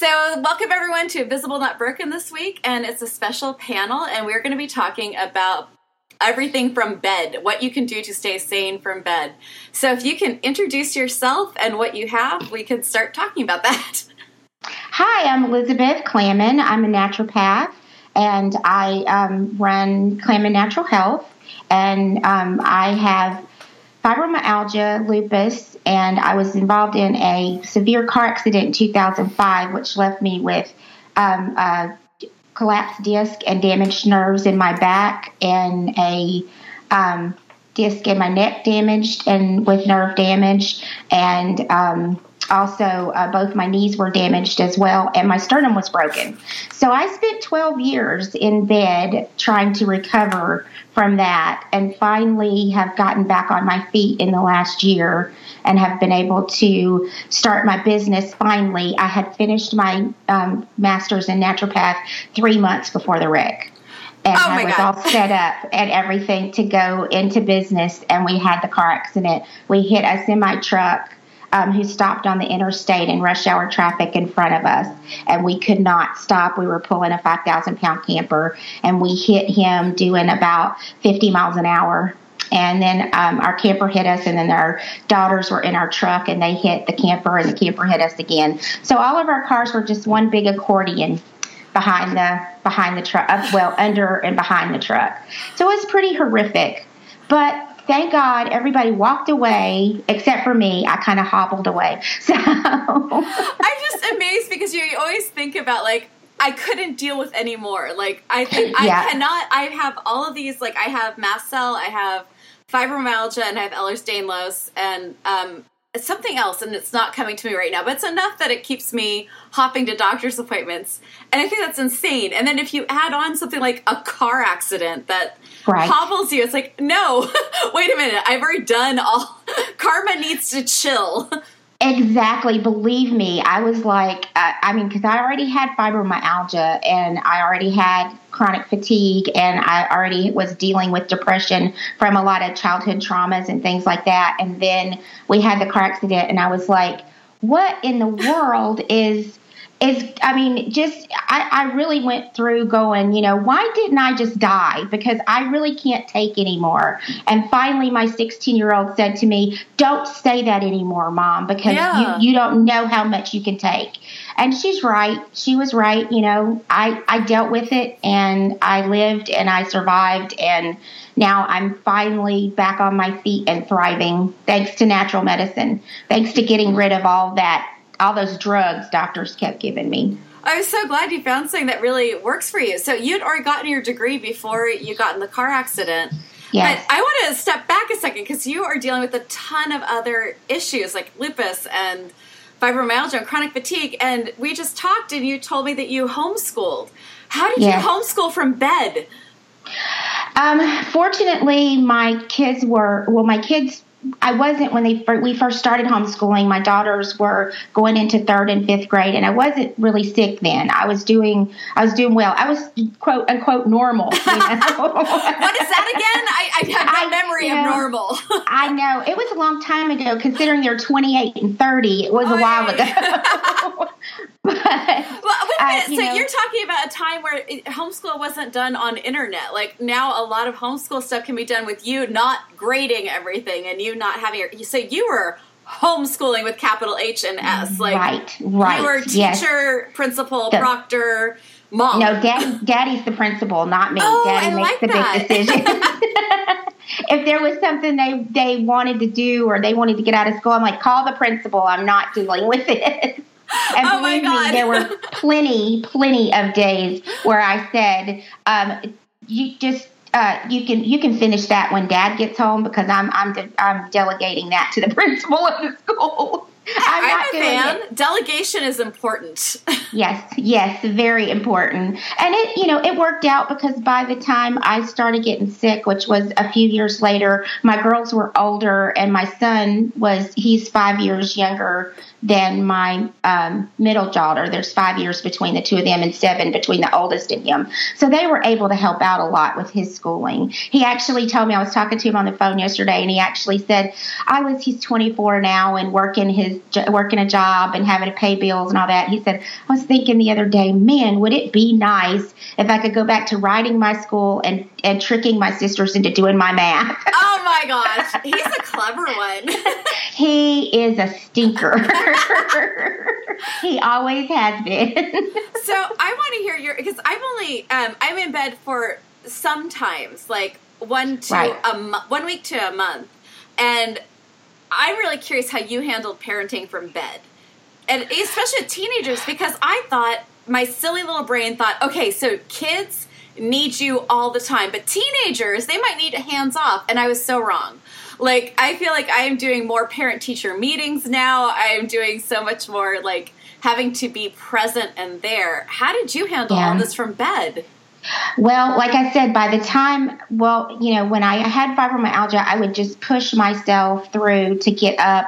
So, welcome everyone to Visible Not Broken this week, and it's a special panel, and we're going to be talking about everything from bed, what you can do to stay sane from bed. So, if you can introduce yourself and what you have, we can start talking about that. Hi, I'm Elizabeth Clamon. I'm a naturopath, and I um, run Clamon Natural Health, and um, I have fibromyalgia, lupus, and I was involved in a severe car accident in 2005, which left me with um, a collapsed disc and damaged nerves in my back, and a um, disc in my neck damaged and with nerve damage, and um, also uh, both my knees were damaged as well and my sternum was broken so i spent 12 years in bed trying to recover from that and finally have gotten back on my feet in the last year and have been able to start my business finally i had finished my um, master's in naturopath three months before the wreck and oh I was God. all set up and everything to go into business. And we had the car accident. We hit a semi truck um, who stopped on the interstate in rush hour traffic in front of us, and we could not stop. We were pulling a 5,000 pound camper, and we hit him doing about 50 miles an hour. And then um, our camper hit us, and then our daughters were in our truck, and they hit the camper, and the camper hit us again. So all of our cars were just one big accordion behind the behind the truck, uh, well under and behind the truck. So it was pretty horrific, but thank God everybody walked away except for me. I kind of hobbled away. So I'm just amazed because you always think about like I couldn't deal with anymore. Like I think Yeah. I cannot. I have all of these. Like I have mast cell, I have fibromyalgia, and I have Ehlers-Danlos, and um, something else, and it's not coming to me right now. But it's enough that it keeps me hopping to doctor's appointments, and I think that's insane. And then if you add on something like a car accident that Right. hobbles you, it's like no, wait a minute. I've already done all. Karma needs to chill. Exactly. Believe me, I was like, uh, I mean, because I already had fibromyalgia and I already had chronic fatigue and I already was dealing with depression from a lot of childhood traumas and things like that. And then we had the car accident, and I was like, what in the world is is I mean, just I, I really went through going, you know, why didn't I just die? Because I really can't take anymore. And finally, my 16 year old said to me, "Don't say that anymore, mom, because Yeah. you you don't know how much you can take." And she's right. She was right. You know, I I dealt with it and I lived and I survived and now I'm finally back on my feet and thriving thanks to natural medicine. Thanks to getting rid of all that all those drugs doctors kept giving me. I was so glad you found something that really works for you. So you'd already gotten your degree before you got in the car accident. Yes. But I want to step back a second because you are dealing with a ton of other issues like lupus and fibromyalgia and chronic fatigue. And we just talked, and you told me that you homeschooled. How did Yes. you homeschool from bed? Um, fortunately, my kids were well. My kids, I wasn't when they we first started homeschooling. My daughters were going into third and fifth grade, and I wasn't really sick then. I was doing I was doing well. I was quote unquote normal. You know? What is that again? I, I have no I- memory you of normal. I know it was a long time ago. Considering they're 28 and 30, it was a oh, while Oy. ago. but Well, wait a Uh, minute. you so know- you're talking about a time where it, homeschool wasn't done on internet. Like now, a lot of homeschool stuff can be done with you not grading everything and you not having. Your, so you were homeschooling with capital H and S. Like right, right, you were yes. teacher, principal, The- proctor, mom. No, daddy, daddy's the principal, not me. Oh, daddy I makes like the that. big decision. if there was something they they wanted to do or they wanted to get out of school, I'm like, call the principal. I'm not dealing with it. And Oh, my believe God. me, there were plenty, plenty of days where I said, um, "You just." Uh, you can you can finish that when Dad gets home because I'm I'm de- I'm delegating that to the principal of the school. I'm, I'm not a doing fan. it. Delegation is important. Yes, yes, very important. And it, you know, it worked out because by the time I started getting sick, which was a few years later, my girls were older and my son was he's 5 years younger than my um, middle daughter. There's five years between the two of them and seven between the oldest and him. So they were able to help out a lot with his schooling. He actually told me I was talking to him on the phone yesterday, and he actually said I was he's 24 now and working his working a job and having to pay bills and all that. He said I was thinking the other day, man, would it be nice if I could go back to writing my school and and tricking my sisters into doing my math. Oh my gosh, he's a clever one. he is a stinker. he always has been. so I want to hear your because I'm only um, I'm in bed for sometimes like one to right. a mo- one week to a month, and I'm really curious how you handled parenting from bed, and especially teenagers because I thought my silly little brain thought, okay, so kids need you all the time, but teenagers they might need hands off, and I was so wrong. Like I feel like I am doing more parent teacher meetings now. I am doing so much more like having to be present and there. How did you handle yeah. all this from bed? Well, like I said, by the time, well, you know, when I had fibromyalgia, I would just push myself through to get up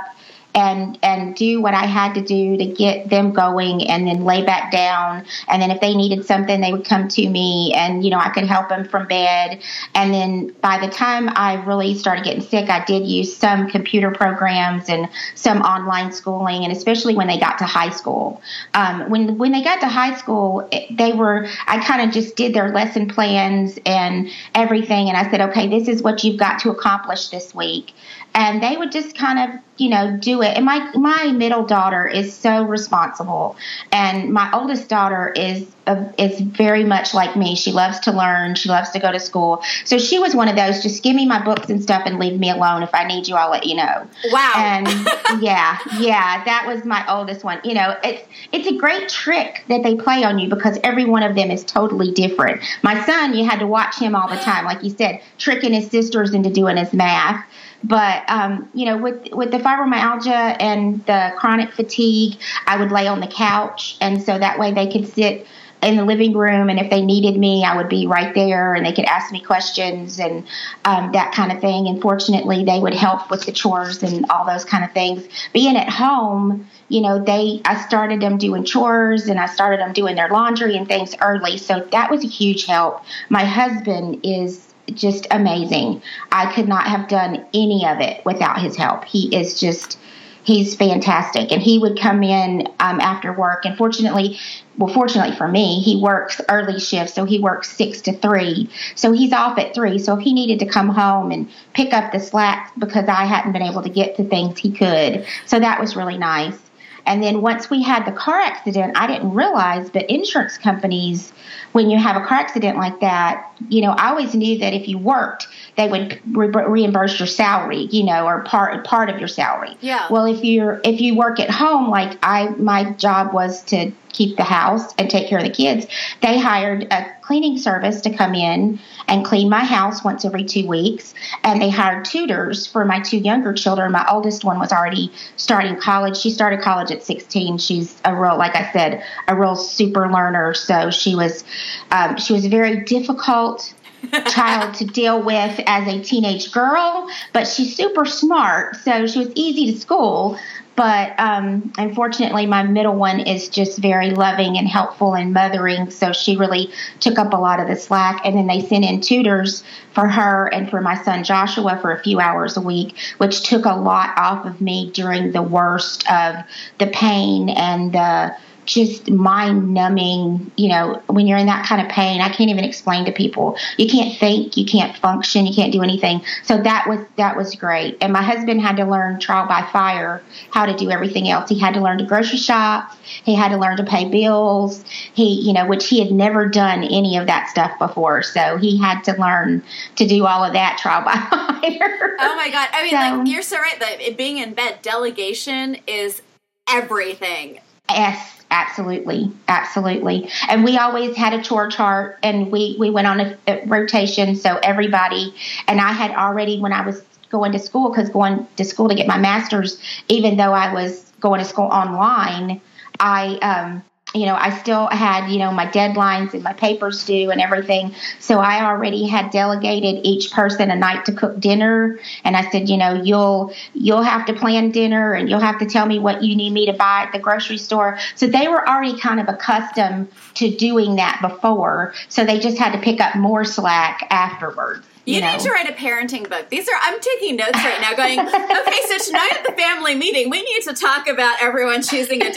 and and do what I had to do to get them going and then lay back down. And then if they needed something they would come to me and you know I could help them from bed. And then by the time I really started getting sick I did use some computer programs and some online schooling and especially when they got to high school. Um, when when they got to high school they were I kind of just did their lesson plans and everything and I said okay this is what you've got to accomplish this week and they would just kind of you know do it. And my my middle daughter is so responsible. And my oldest daughter is a, is very much like me. She loves to learn. She loves to go to school. So she was one of those just give me my books and stuff and leave me alone. If i need you i'll let you know. Wow. And yeah yeah that was my oldest one. You know it's it's a great trick that they play on you because every one of them is totally different. My son you had to watch him all the time. Like you said tricking his sisters into doing his math but um, you know, with with the fibromyalgia and the chronic fatigue, I would lay on the couch, and so that way they could sit in the living room, and if they needed me, I would be right there, and they could ask me questions and um, that kind of thing. And fortunately, they would help with the chores and all those kind of things. Being at home, you know, they I started them doing chores, and I started them doing their laundry and things early, so that was a huge help. My husband is just amazing. I could not have done any of it without his help. He is just he's fantastic. And he would come in um, after work. And fortunately well fortunately for me he works early shifts so he works six to three. So he's off at three. So if he needed to come home and pick up the slack because i hadn't been able to get to things he could. So that was really nice and then once we had the car accident, I didn't realize, but insurance companies, when you have a car accident like that, you know, I always knew that if you worked, they would re- reimburse your salary, you know, or part part of your salary. Yeah. Well, if you're if you work at home, like I, my job was to keep the house and take care of the kids. They hired a cleaning service to come in and clean my house once every two weeks. And they hired tutors for my two younger children. My oldest one was already starting college. She started college at 16. She's a real, like I said, a real super learner. So she was, um, she was a very difficult child to deal with as a teenage girl, but she's super smart, so she was easy to school. But um, unfortunately, my middle one is just very loving and helpful and mothering, so she really took up a lot of the slack. And then they sent in tutors for her and for my son Joshua for a few hours a week, which took a lot off of me during the worst of the pain and the just mind numbing, you know, when you're in that kind of pain. I can't even explain to people. You can't think, you can't function, you can't do anything. So that was that was great. And my husband had to learn trial by fire how to do everything else. He had to learn to grocery shop, he had to learn to pay bills. He, you know, which he had never done any of that stuff before. So he had to learn to do all of that trial by fire. Oh my god. I mean, so, like you're so right that being in bed delegation is everything. Yes, Absolutely, absolutely. And we always had a chore chart, and we we went on a, a rotation. So everybody, and I had already when I was going to school because going to school to get my master's, even though I was going to school online, I um, you know, I still had, you know, my deadlines and my papers due and everything. So I already had delegated each person a night to cook dinner. And I said, you know, you'll, you'll have to plan dinner and you'll have to tell me what you need me to buy at the grocery store. So they were already kind of accustomed to doing that before. So they just had to pick up more slack afterwards. You, You, need to write a parenting book. These are I'm taking notes right now going, okay, so tonight at the family meeting, we need to talk about everyone choosing a dinner.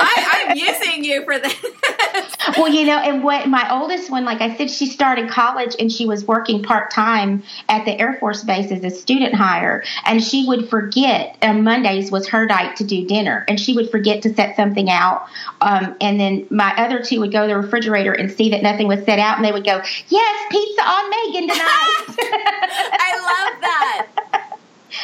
I, I'm using you for this. Well, you know, and what my oldest one, like I said, she started college and she was working part time at the Air Force Base as a student hire. And she would forget, on Mondays was her night to do dinner, and she would forget to set something out. Um, and then my other two would go to the refrigerator and see that nothing was set out, and they would go, Yes, pizza on Megan tonight. I love that.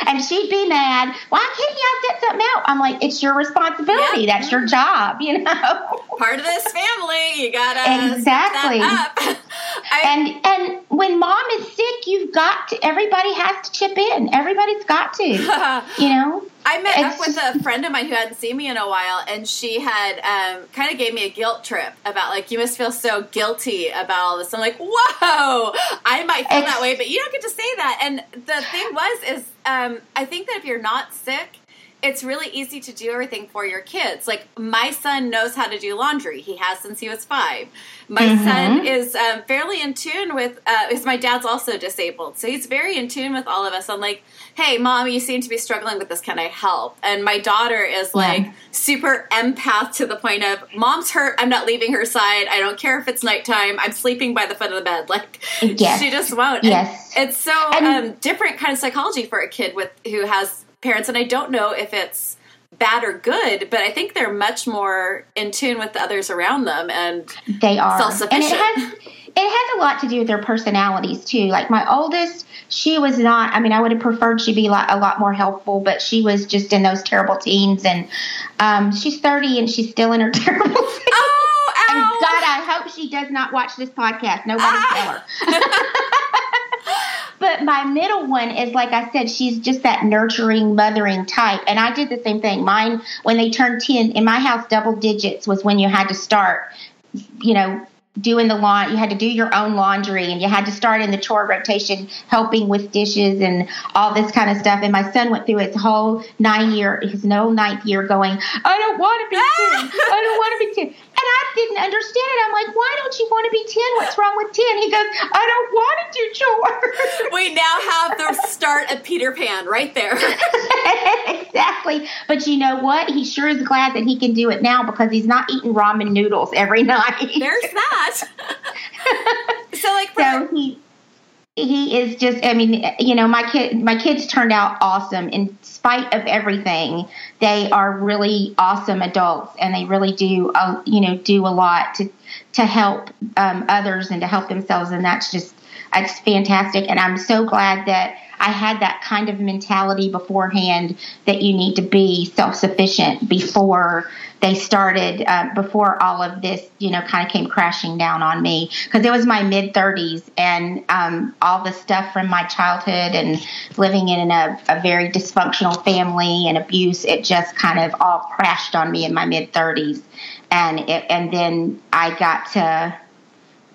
and she'd be mad. Why can't y'all set something out? I'm like, It's your responsibility. Yeah. That's your mm-hmm. job, you know? Part of this family, you gotta Exactly. Set that up. I, and and when mom is sick, you've got to. Everybody has to chip in. Everybody's got to. You know. I met up with a friend of mine who hadn't seen me in a while, and she had um, kind of gave me a guilt trip about like you must feel so guilty about all this. I'm like, whoa, I might feel that way, but you don't get to say that. And the thing was, is um, I think that if you're not sick, it's really easy to do everything for your kids. Like my son knows how to do laundry; he has since he was five. My son is um, fairly in tune with. Uh, because my dad's also disabled, so he's very in tune with all of us. I'm like, "Hey, mom, you seem to be struggling with this. Can I help?" And my daughter is like super empath to the point of, "Mom's hurt. I'm not leaving her side. I don't care if it's nighttime. I'm sleeping by the foot of the bed." Like Yes. she just won't. And Yes. it's so And- um, different kind of psychology for a kid with who has parents, and I don't know if it's bad or good, but I think they're much more in tune with the others around them. And They are, and it Self-sufficient. has it has a lot to do with their personalities too. Like my oldest, she was not. I mean, I would have preferred she be like a lot more helpful, but she was just in those terrible teens, and um, she's thirty and she's still in her terrible. teens. oh, And! God, I hope she does not watch this podcast. Nobody Ah. tell her. but my middle one is like I said, she's just that nurturing, mothering type. And I did the same thing. Mine, when they turned 10, in my house, double digits was when you had to start, you know, doing the lawn. You had to do your own laundry and you had to start in the chore rotation, helping with dishes and all this kind of stuff. And my son went through his whole nine year, his no ninth year going, I don't want to be 10. I don't want to be 10. And I didn't understand it. I'm like, why don't you want to be 10? What's wrong with 10? He goes, I don't want to do chores. we now have the start of Peter Pan right there. exactly. But you know what? He sure is glad that he can do it now because he's not eating ramen noodles every night. There's that. so, like, so he he is just i mean you know my kid my kids turned out awesome. In spite of everything they are really awesome adults and they really do uh, you know do a lot to to help um, others and to help themselves and that's just it's fantastic. And i'm so glad that i had that kind of mentality beforehand that you need to be self-sufficient before they started uh, before all of this, you know, kind of came crashing down on me because it was my mid 30s and um, all the stuff from my childhood and living in a, a very dysfunctional family and abuse. It just kind of all crashed on me in my mid 30s, and it, and then I got to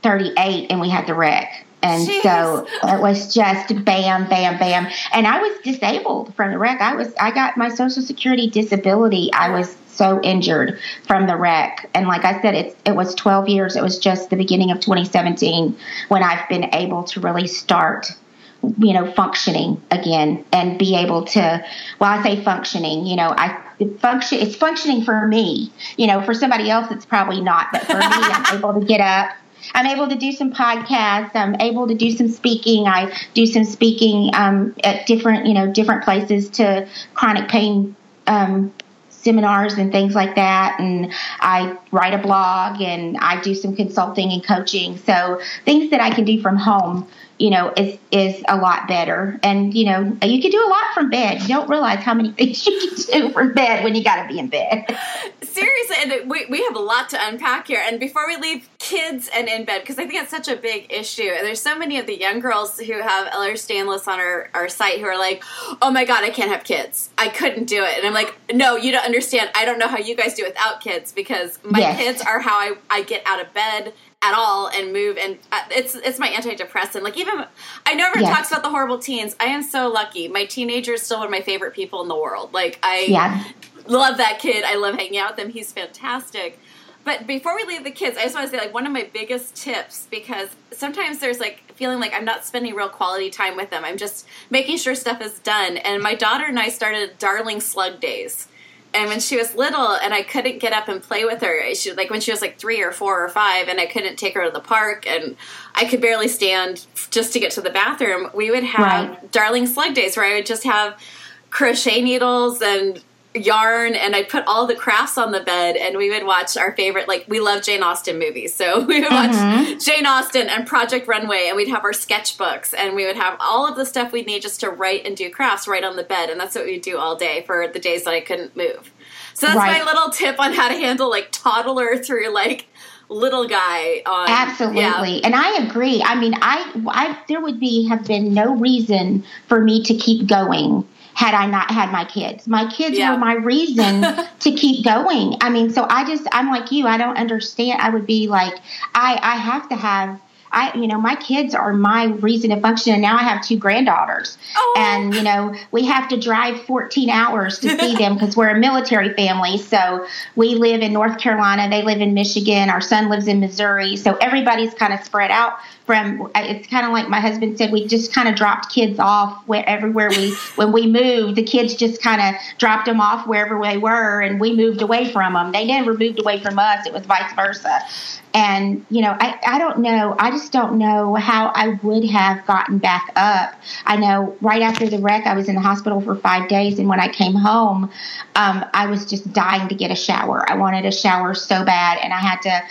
38 and we had the wreck. And Jeez. so it was just bam, bam, bam. And I was disabled from the wreck. I was, I got my social security disability. I was so injured from the wreck. And like I said, it, it was 12 years. It was just the beginning of 2017 when I've been able to really start, you know, functioning again and be able to, well, I say functioning, you know, I, function, it's functioning for me, you know, for somebody else, it's probably not, but for me, I'm able to get up. I'm able to do some podcasts. I'm able to do some speaking. I do some speaking um, at different, you know, different places to chronic pain um, seminars and things like that. And I write a blog and I do some consulting and coaching. So things that I can do from home, you know, is is a lot better. And you know, you can do a lot from bed. You don't realize how many things you can do from bed when you got to be in bed. seriously, and we, we have a lot to unpack here. And before we leave kids and in bed because I think it's such a big issue. And there's so many of the young girls who have Ehlers-Danlos on our, our site who are like, "Oh my god, I can't have kids. I couldn't do it." And I'm like, "No, you don't understand. I don't know how you guys do without kids because my yes. kids are how I I get out of bed." At all and move and uh, it's it's my antidepressant like even i know everyone yes. talks about the horrible teens i am so lucky my teenager is still one of my favorite people in the world like i yeah. love that kid i love hanging out with him he's fantastic but before we leave the kids, I just want to say like one of my biggest tips because sometimes there's like feeling like I'm not spending real quality time with them. I'm just making sure stuff is done. And my daughter and I started Darling Slug Days. And when she was little and I couldn't get up and play with her, she like when she was like 3 or 4 or 5 and I couldn't take her to the park and I could barely stand just to get to the bathroom, we would have right. Darling Slug Days where I would just have crochet needles and yarn and I'd put all the crafts on the bed and we would watch our favorite like we love Jane Austen movies. So we would watch mm-hmm. Jane Austen and Project Runway and we'd have our sketchbooks and we would have all of the stuff we need just to write and do crafts right on the bed and that's what we'd do all day for the days that I couldn't move. So that's right. my little tip on how to handle like toddler through like little guy on absolutely yeah. and i agree i mean I, I there would be have been no reason for me to keep going had I not had my kids. My kids yeah. were my reason to keep going. I mean, so I just I'm like you. I don't understand. I would be like I I have to have I, you know, my kids are my reason to function. And now I have two granddaughters. Oh. And, you know, we have to drive 14 hours to see them because we're a military family. So we live in North Carolina. They live in Michigan. Our son lives in Missouri. So everybody's kind of spread out from, it's kind of like my husband said, we just kind of dropped kids off where, everywhere we, when we moved, the kids just kind of dropped them off wherever they were and we moved away from them. They never moved away from us. It was vice versa. And, you know, I, I don't know. I just don't know how I would have gotten back up. I know right after the wreck, I was in the hospital for five days. And when I came home, um, I was just dying to get a shower. I wanted a shower so bad. And I had to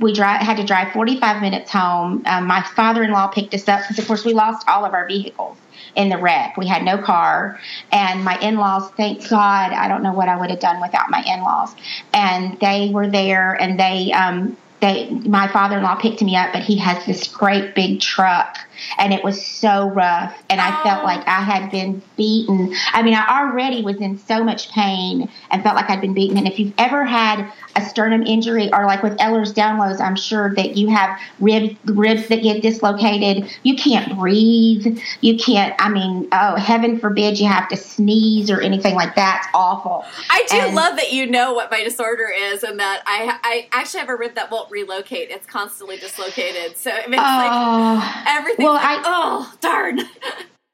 we drive, had to drive 45 minutes home. Um, my father-in-law picked us up because, of course, we lost all of our vehicles in the wreck. We had no car, and my in-laws. Thank God, I don't know what I would have done without my in-laws. And they were there, and they um, they my father-in-law picked me up but he has this great big truck and it was so rough and i felt oh. like i had been beaten. I mean i already was in so much pain and felt like i'd been beaten. And if you've ever had a sternum injury or like with Ehlers-Danlos i'm sure that you have ribs ribs that get dislocated. You can't breathe. You can't i mean oh heaven forbid you have to sneeze or anything like that. It's awful. I do and, love that you know what my disorder is and that i i actually have a rib that won't relocate it's constantly dislocated so it makes uh, like oh. everything well, like, I, oh, darn.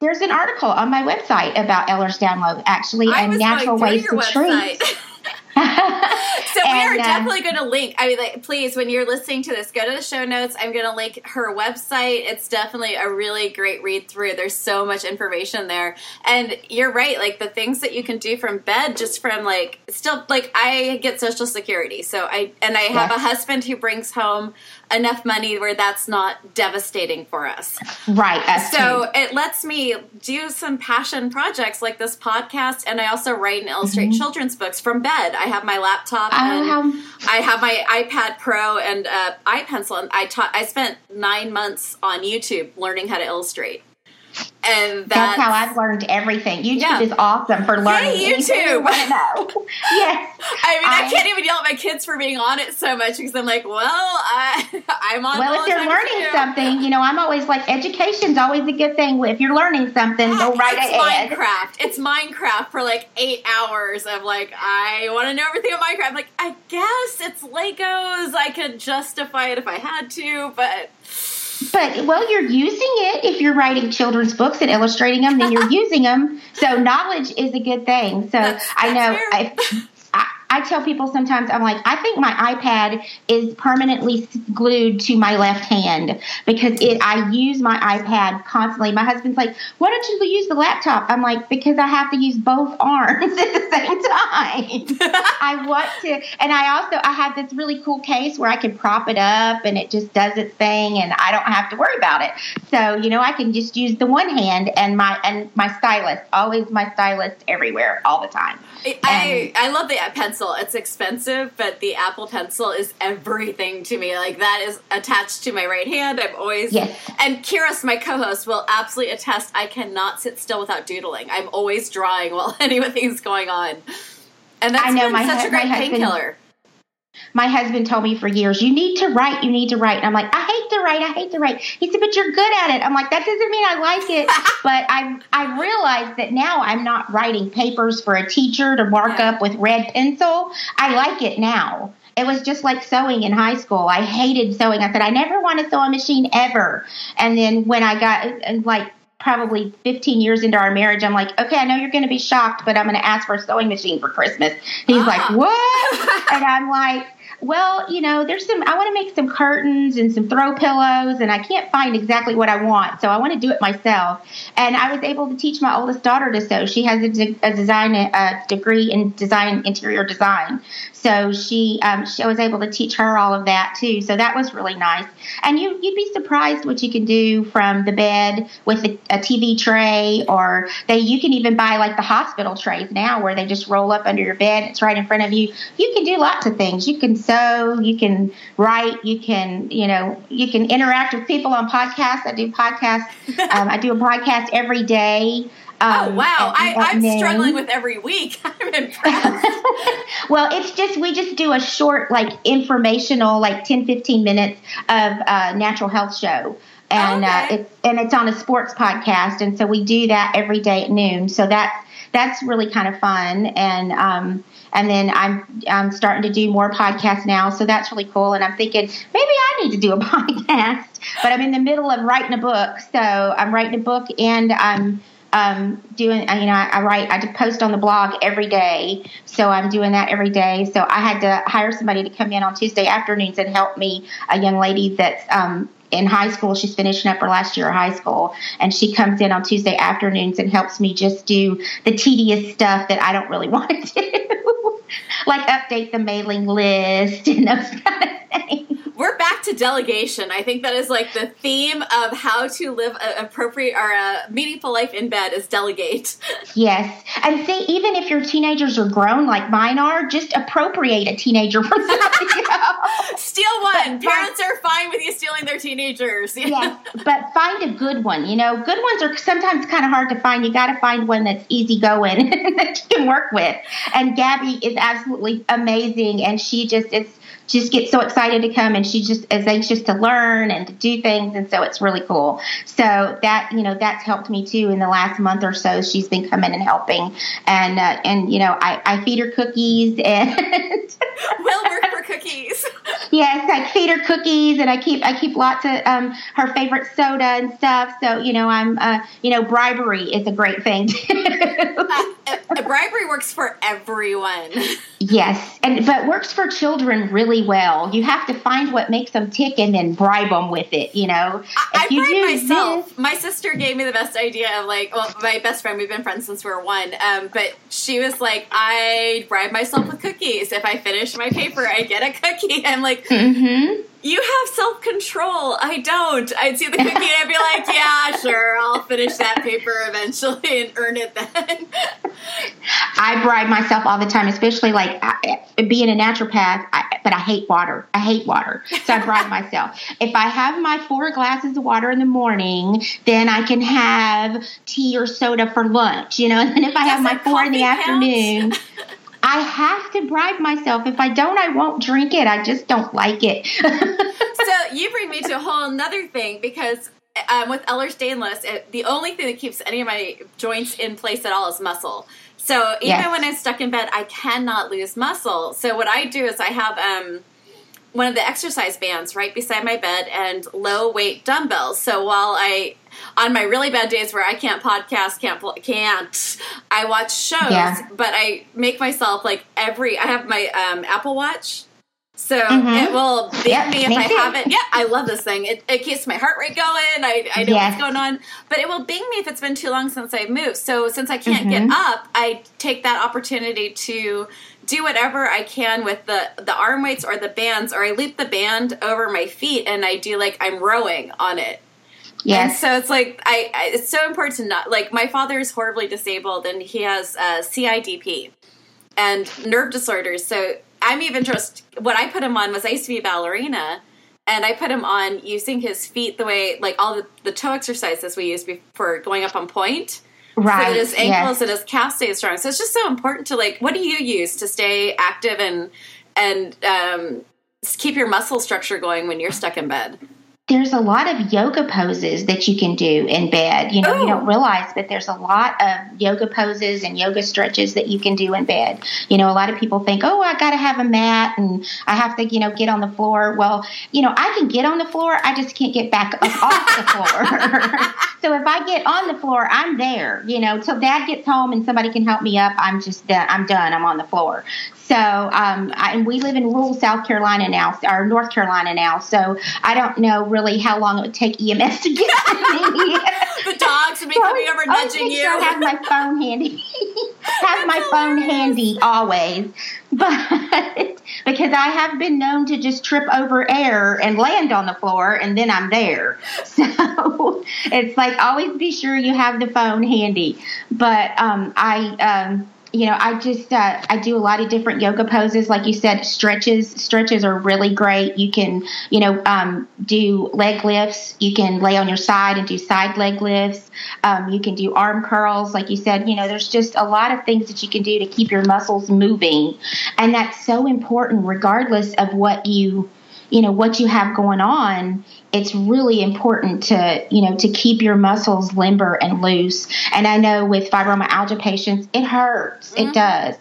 There's an article on my website about Ehlers-Danlos, actually, I and natural ways to treat. so and, we are uh, definitely going to link. I mean, like, please, when you're listening to this, go to the show notes. I'm going to link her website. It's definitely a really great read through. There's so much information there, and you're right. Like the things that you can do from bed, just from like still like I get Social Security, so I and I have yes. a husband who brings home enough money where that's not devastating for us. Right. So it lets me do some passion projects like this podcast, and I also write and illustrate mm-hmm. children's books from bed. I have my laptop and um, I have my iPad Pro and uh, iPencil, and I taught. I spent nine months on YouTube learning how to illustrate. And that's, that's, how I've learned everything. YouTube yeah. is awesome for learning. Yeah, YouTube. I know. yes. I mean, I, I, can't even yell at my kids for being on it so much because I'm like, well, I, I'm on. Well, if you're learning something, you know, I'm always like, education's always a good thing. If you're learning something, go ah, right it's ahead. Minecraft. It's Minecraft for like eight hours of like, I want to know everything about Minecraft. I'm like, I guess it's Legos. I could justify it if I had to, but but well, you're using it if you're writing children's books and illustrating them. Then you're using them. So knowledge is a good thing. So that's, I know I, I tell people sometimes, I'm like, I think my iPad is permanently glued to my left hand because it, I use my iPad constantly. My husband's like, why don't you use the laptop? I'm like, because I have to use both arms at the same time. I want to, and I also, I have this really cool case where I can prop it up and it just does its thing and I don't have to worry about it. So, you know, I can just use the one hand and my, and my stylus, always my stylus everywhere all the time. I, I love the pencil pencil. It's expensive, but the Apple Pencil is everything to me. Like that is attached to my right hand. I'm always and Kiris, my co-host, will absolutely attest. I cannot sit still without doodling. I'm always drawing while anything's going on, and that's I know, been such hu- a great painkiller. My husband told me for years, you need to write, you need to write. And I'm like, I hate to write, I hate to write. He said, but you're good at it. I'm like, that doesn't mean I like it. but I I realized that now I'm not writing papers for a teacher to mark up with red pencil. I like it now. It was just like sewing in high school. I hated sewing. I said, I never want to sew a machine ever. And then when I got, like, probably 15 years into our marriage, I'm like, okay, I know you're going to be shocked, but I'm going to ask for a sewing machine for Christmas. He's Ah. like, what? and I'm like, well, you know, there's some, I want to make some curtains and some throw pillows, and I can't find exactly what I want. So I want to do it myself. And I was able to teach my oldest daughter to sew. She has a, de- a design, a degree in design, interior design. So she, um, she, I was able to teach her all of that too. So that was really nice. And you, you'd be surprised what you can do from the bed with a, a TV tray, or they, you can even buy like the hospital trays now where they just roll up under your bed. It's right in front of you. You can do lots of things. You can sew, you can write, you can, you know, you can interact with people on podcasts. I do podcasts. um, I do a podcast every day. Oh um, wow, at- I, noon. struggling with every week. I'm impressed. well, it's just we just do a short, like informational, like 10, 15 minutes of uh, natural health show, and Okay. uh, it's and it's on a sports podcast, and so we do that every day at noon. So that's that's really kind of fun, and um, and then I'm I'm starting to do more podcasts now, so that's really cool. And I'm thinking maybe I need to do a podcast, but I'm in the middle of writing a book, so I'm writing a book and I'm um, doing, you know, I, write, I post on the blog every day. So I'm doing that every day. So I had to hire somebody to come in on Tuesday afternoons and help me, a young lady that's, um, in high school. She's finishing up her last year of high school, and she comes in on Tuesday afternoons and helps me just do the tedious stuff that I don't really want to do, like update the mailing list and those kind of things. We're back to delegation. I think that is like the theme of how to live an appropriate or a meaningful life in bed is delegate. Yes. And see, even if your teenagers are grown like mine are, just appropriate a teenager from somebody else. Steal one. But- Parents are fine with you stealing their teenagers. Yes, but find a good one. You know, good ones are sometimes kind of hard to find. You got to find one that's easygoing that you can work with. And Gabby is absolutely amazing, and she just is just gets so excited to come, and she just is anxious to learn and to do things, and so it's really cool. So that you know that's helped me too in the last month or so. She's been coming and helping, and uh, and you know I, I feed her cookies and. Will work for cookies. Yes, I feed her cookies, and I keep I keep lots of um, her favorite soda and stuff. So you know, I'm uh, you know, bribery is a great thing. Uh, bribery works for everyone. yes, and but works for children really well. You have to find what makes them tick and then bribe them with it. You know, I If bribe myself. this- My sister gave me the best idea of like, well, my best friend. We've been friends since we were one. Um, but she was like, I bribe myself with cookies. If I finish my paper, I get a cookie. I'm like, hmm you have self control. I don't. I'd see the cookie and I'd be like, yeah, sure, I'll finish that paper eventually and earn it then. I bribe myself all the time, especially like I, being a naturopath. I, but I hate water. I hate water, so I bribe myself. If I have my four glasses of water in the morning, then I can have tea or soda for lunch. You know, and then if I have my four in the afternoon. I have to bribe myself. If I don't, I won't drink it. I just don't like it. so you bring me to a whole nother thing because um, with Ehlers-Danlos, it, the only thing that keeps any of my joints in place at all is muscle. So even Yes. when I'm stuck in bed, I cannot lose muscle. So what I do is I have um, one of the exercise bands right beside my bed and low weight dumbbells. So while I on my really bad days where I can't podcast, can't can't I watch shows, Yeah. but I make myself like every I have my um, Apple Watch. So Mhm. it will beep Yep, me if me I too. haven't. Yeah, I love this thing. It, it keeps my heart rate going. I, I know Yes. what's going on. But it will bing me if it's been too long since I've moved. So since I can't Mhm. get up, I take that opportunity to do whatever I can with the, the arm weights or the bands, or I loop the band over my feet and I do like I'm rowing on it. And yes. so it's like I, I it's so important to not like my father is horribly disabled and he has uh, CIDP. and nerve disorders. So I'm even just what I put him on was I used to be a ballerina, and I put him on using his feet the way like all the, the toe exercises we use before going up on pointe. Right. So that his ankles yes. and his calves stay strong. So it's just so important to like what do you use to stay active and and um, keep your muscle structure going when you're stuck in bed? There's a lot of yoga poses that you can do in bed. You know, Oh. you don't oh. realize that there's a lot of yoga poses and yoga stretches that you can do in bed. You know, a lot of people think, oh, I got to have a mat and I have to, you know, get on the floor. Well, you know, I can get on the floor, I just can't get back up off the floor. so if I get on the floor, I'm there. You know, till dad gets home and somebody can help me up, I'm just done. I'm done. I'm on the floor. So, um, I, and we live in rural South Carolina now, or North Carolina now. So I don't know really how long it would take EMS to get to me. The dogs would be coming over nudging you. Sure I have my phone handy. have my phone handy always, but because I have been known to just trip over air and land on the floor, and then I'm there. So it's like always be sure you have the phone handy. But um, I. Um, you know, I just uh, I do a lot of different yoga poses, like you said. Stretches, stretches are really great. You can, you know, um, do leg lifts. You can lay on your side and do side leg lifts. Um, you can do arm curls, like you said. You know, there's just a lot of things that you can do to keep your muscles moving, and that's so important, regardless of what you, you know, what you have going on it's really important to you know to keep your muscles limber and loose. And i know with fibromyalgia patients it hurts. Mm-hmm. it does.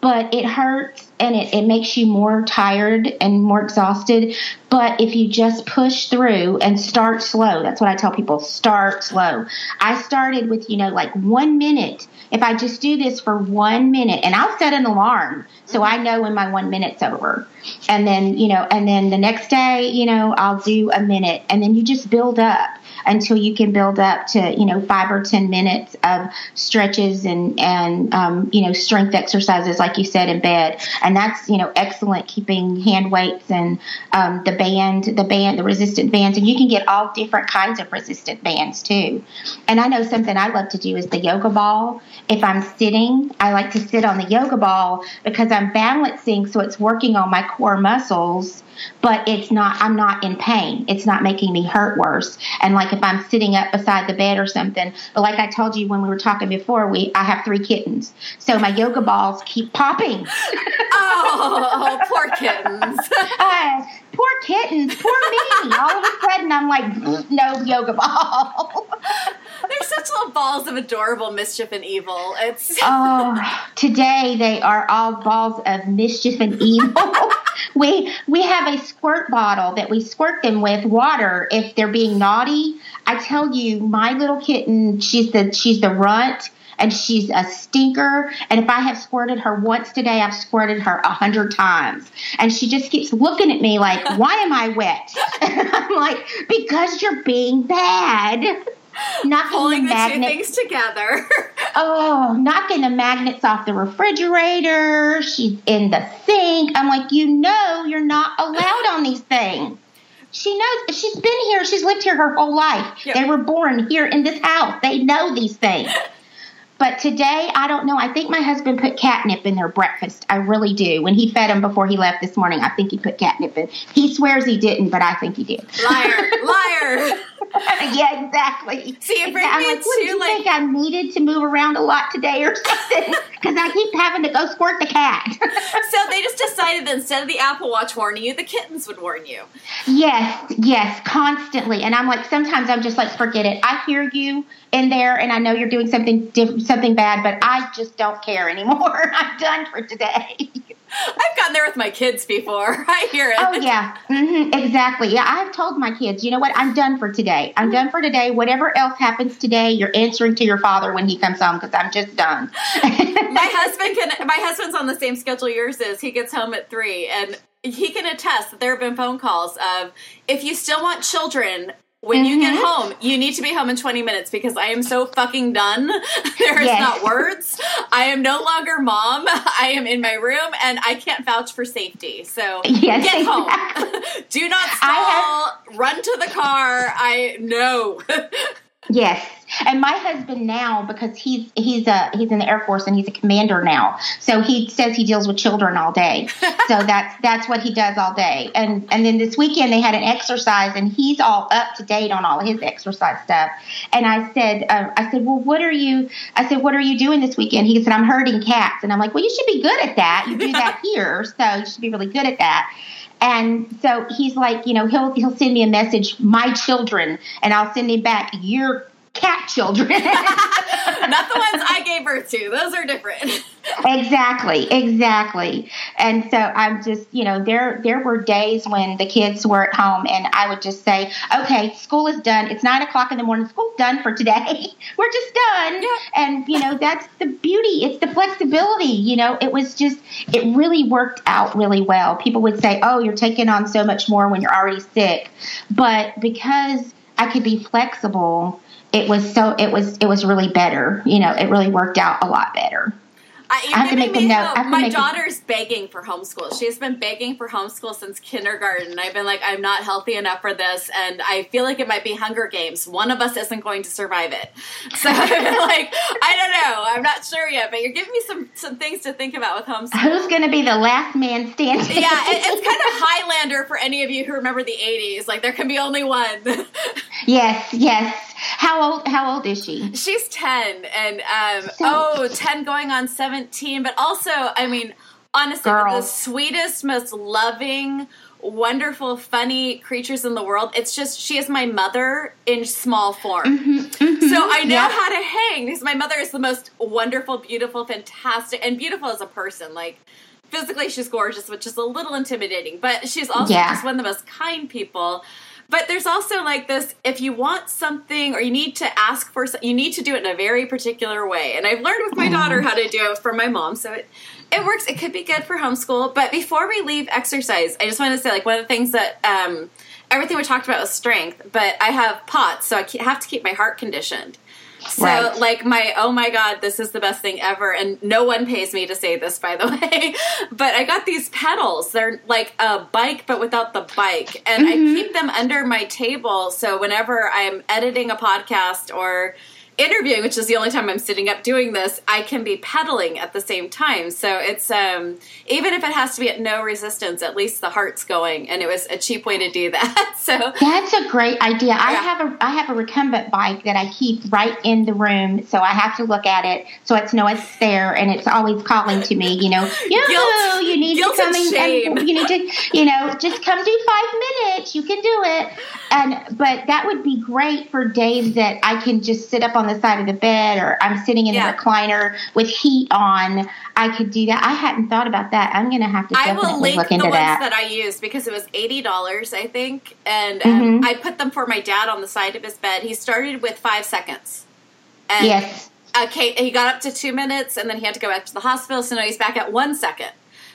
But it hurts and it, it makes you more tired and more exhausted. But if you just push through and start slow that's what i tell people start slow. I started with you know like one minute if i just do this for one minute and i'll set an alarm so mm-hmm. i know when my one minute's over. And then you know and then the next day you know i'll do a minute and then you just build up until you can build up to you know five or ten minutes of stretches and and um, you know strength exercises like you said in bed. And that's you know excellent keeping hand weights and um, the band the band the resistant bands. And you can get all different kinds of resistant bands too. And i know something i love to do is the yoga ball. If i'm sitting i like to sit on the yoga ball because i'm balancing so it's working on my core muscles but it's not i'm not in pain. It's not making me hurt worse. And like if i'm sitting up beside the bed or something. But like i told you when we were talking before we i have three kittens. So my yoga balls keep popping. Oh, poor kittens. uh, poor kittens poor me all of a sudden i'm like no yoga ball They're such little balls of adorable mischief and evil. It's oh, today they are all balls of mischief and evil. we we have a squirt bottle that we squirt them with water if they're being naughty. I tell you, my little kitten, she's the she's the runt and she's a stinker. And if I have squirted her once today, I've squirted her a hundred times. And she just keeps looking at me like, why am I wet? And I'm like, because you're being bad. Knocking pulling the two things together. Oh, knocking the magnets off the refrigerator. She's in the sink. I'm like, you know, you're not allowed on these things. She knows. She's been here. She's lived here her whole life. Yep. They were born here in this house. They know these things. But today, I don't know. I think my husband put catnip in their breakfast. I really do. When he fed them before he left this morning, I think he put catnip in. He swears he didn't, but I think he did. liar, liar. yeah, exactly. See, it brings I'm me like, what, to, you like- think I needed to move around a lot today or something? Because I keep having to go squirt the cat. So they just decided that instead of the Apple Watch warning you, the kittens would warn you. yes, yes, constantly. And I'm like, sometimes I'm just like, forget it. I hear you in there, and I know you're doing something diff- something bad, but I just don't care anymore. I'm done for today. I've gotten there with my kids before. I hear it. Oh yeah, hmm exactly. Yeah, I've told my kids, you know what? I'm done for today. I'm done for today. Whatever else happens today, you're answering to your father when he comes home because I'm just done. my husband can my husband's on the same schedule yours is he gets home at three and he can attest that there have been phone calls of if you still want children when you get Mhm. home you need to be home in 20 minutes because i am so fucking done. There is Yes. not words. I am no longer mom. I am in my room and i can't vouch for safety. So Yes, get home. do not I stall. Run to the car. I know Yes. And my husband now, because he's he's a he's in the Air Force and he's a commander now, so he says he deals with children all day. so that's that's what he does all day. And and then this weekend they had an exercise, and he's all up to date on all his exercise stuff. And I said uh, I said, well, what are you? I said, what are you doing this weekend? He said, I'm herding cats, and I'm like, well, you should be good at that. You do that here, so you should be really good at that. And so he's like, you know, he'll he'll send me a message, my children, and I'll send him back, your cat children. Not the ones I gave birth to. Those are different. exactly, exactly. And so I'm just, you know, there there were days when the kids were at home and I would just say, Okay, school is done. It's nine o'clock in the morning, school's done for today. we're just done. Yeah. And, you know, that's the beauty. It's the flexibility. You know, it was just it really worked out really well. People would say, Oh, you're taking on so much more when you're already sick. But because I could be flexible it was so it was it was really better. You know, it really worked out a lot better. I, I have to make a note. My daughter's a- begging for homeschool. She's been begging for homeschool since kindergarten. I've been like, I'm not healthy enough for this, and I feel like it might be Hunger Games. One of us isn't going to survive it. So, like, I don't know. I'm not sure yet, but you're giving me some some things to think about with homeschool. Who's going to be the last man standing? Yeah, it, it's kind of Highlander for any of you who remember the '80s. Like, there can be only one. yes, yes. How old? How old is she? She's ten, and um, oh, 10 going on seventeen. But also, I mean, honestly, the sweetest, most loving, wonderful, funny creatures in the world. It's just she is my mother in small form. Mm-hmm, mm-hmm, so I know how to hang because my mother is the most wonderful, beautiful, fantastic, and beautiful as a person. Like physically, she's gorgeous, which is a little intimidating, but she's also yeah. just one of the most kind people. But there's also like this if you want something or you need to ask for you need to do it in a very particular way. And I've learned with my daughter how to do it from my mom. So it it works. It could be good for homeschool. But before we leave exercise, I just want to say like one of the things that um, everything we talked about was strength, but I have POTS, so I have to keep my heart conditioned. So, right. like, my oh my god, this is the best thing ever. And no one pays me to say this, by the way. but I got these pedals. They're like a bike, but without the bike. And mm-hmm. I keep them under my table. So, whenever I'm editing a podcast or interviewing, which is the only time I'm sitting up doing this, I can be pedaling at the same time. So it's um, even if it has to be at no resistance, at least the heart's going, and it was a cheap way to do that. So that's a great idea. Yeah. I have a I have a recumbent bike that I keep right in the room, so I have to look at it, so it's know it's there, and it's always calling to me. You know, yo, you need to come and, and you need to, you know, just come do five minutes. You can do it. And but that would be great for days that I can just sit up on the side of the bed or I'm sitting in yeah. a recliner with heat on. I could do that. I hadn't thought about that. I'm going to have to definitely I will link look into the that. ones that I used because it was eighty dollars, I think, and um, mm-hmm. I put them for my dad on the side of his bed. He started with five seconds. And yes. Okay, he got up to two minutes, and then he had to go back to the hospital. So now he's back at one second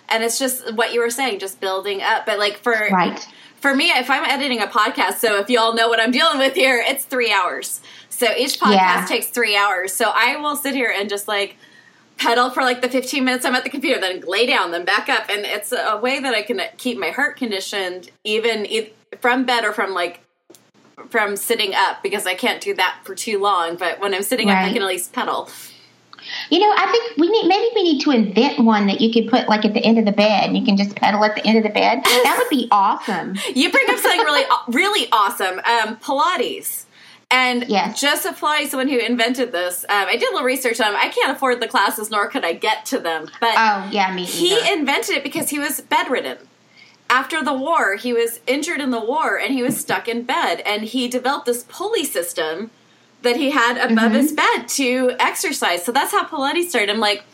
and it's just what you were saying, just building up. But like for right. for me, if I'm editing a podcast, so if you all know what I'm dealing with here, it's three hours. So each podcast yeah. takes three hours. So I will sit here and just like pedal for like the 15 minutes I'm at the computer, then lay down, then back up. And it's a way that I can keep my heart conditioned even from bed or from like from sitting up because I can't do that for too long. But when I'm sitting right. up, I can at least pedal. You know, I think we need maybe we need to invent one that you could put like at the end of the bed, and you can just pedal at the end of the bed. That would be awesome. you bring up something really, really awesome. Um, Pilates. And yes. Joseph Pilates, the one who invented this, um, I did a little research on him. I can't afford the classes, nor could I get to them. But oh yeah, me either. He invented it because he was bedridden. After the war, he was injured in the war, and he was stuck in bed. And he developed this pulley system that he had above mm-hmm. his bed to exercise. So that's how Pilates started. I'm like,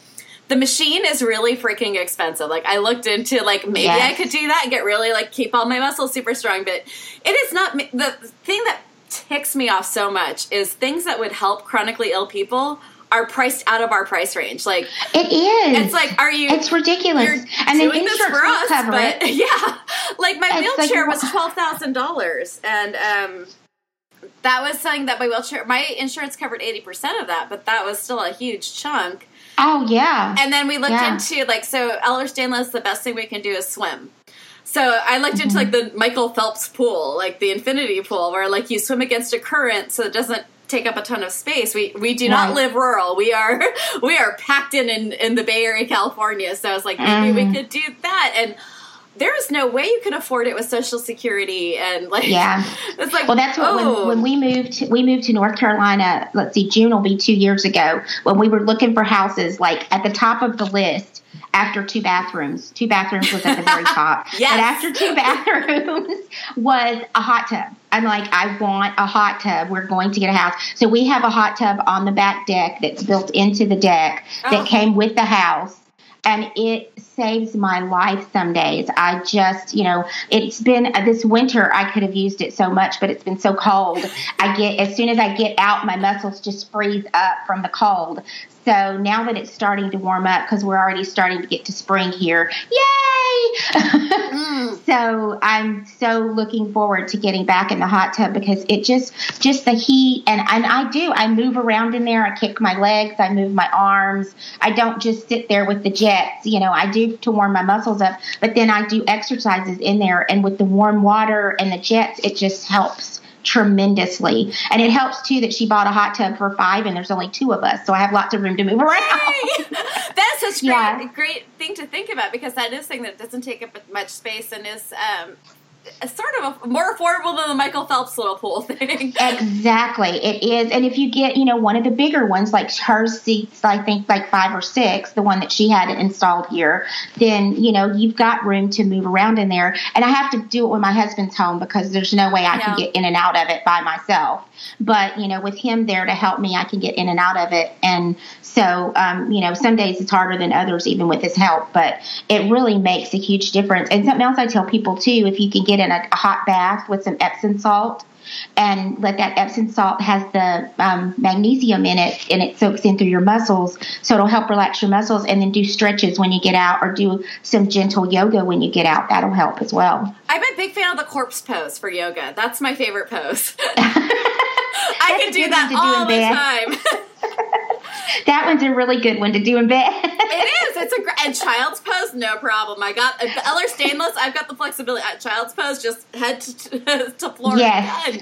the machine is really freaking expensive. Like I looked into like maybe yes. I could do that and get really like keep all my muscles super strong, but it is not the thing that ticks me off so much is things that would help chronically ill people are priced out of our price range. Like it is. It's like, are you? It's ridiculous. and then insurance this for us, cover but it. yeah, like my it's wheelchair like, was twelve thousand dollars, and um, that was something that my wheelchair, my insurance covered 80% of that, but that was still a huge chunk. Oh, yeah. And then we looked yeah. into, like, so Ehlers-Danlos, the best thing we can do is swim. So I looked mm-hmm. into, like, the Michael Phelps pool, like the infinity pool, where, like, you swim against a current so it doesn't take up a ton of space. We we do not live rural. We are we are packed in in, in the Bay Area, California. So I was like, maybe we Mhm. could do that. And there is no way you can afford it with Social Security and like Yeah. It's like Well, that's what oh. when, when we moved we moved to North Carolina. Let's see, June will be two years ago when we were looking for houses. Like at the top of the list, after two bathrooms, two bathrooms was at the very top. Yes. But after two bathrooms was a hot tub. I'm like, I want a hot tub. We're going to get a house, so we have a hot tub on the back deck that's built into the deck that Oh. came with the house and it saves my life some days. I just, you know, it's been this winter I could have used it so much, but it's been so cold. I get as soon as I get out, my muscles just freeze up from the cold. So now that it's starting to warm up, because we're already starting to get to spring here, yay! Mm. so I'm so looking forward to getting back in the hot tub because it just just the heat and and I do I move around in there I kick my legs I move my arms I don't just sit there with the jets you know I do to warm my muscles up but then I do exercises in there and with the warm water and the jets it just helps tremendously. And it helps too that she bought a hot tub for five and there's only two of us so I have lots of room to move around. That's such great, Yeah. great thing to think about because that is something that doesn't take up much space and is um, sort of a, more affordable than the Michael Phelps little pool thing. Exactly, it is. And if you get, you know, one of the bigger ones, like her seats, I think like five or six, the one that she had installed here, then you know you've got room to move around in there. And I have to do it when my husband's home because there's no way I can get in and out of it by myself. But you know, with him there to help me, I can get in and out of it. And so, um, you know, some days it's harder than others, even with his help. But it really makes a huge difference. And something else I tell people too: if you can get in a, a hot bath with some Epsom salt and let that Epsom salt has the um, magnesium in it and it soaks in through your muscles. So it'll help relax your muscles and then do stretches when you get out or do some gentle yoga when you get out. That'll help as well. I'm a big fan of the corpse pose for yoga. That's my favorite pose. I can do that do all the time. That one's a really good one to do in bed. It is. It's a great and child's pose, no problem. I got uh, Ehlers-Danlos. I've got the flexibility. At child's pose, just head to, to floor. Yes.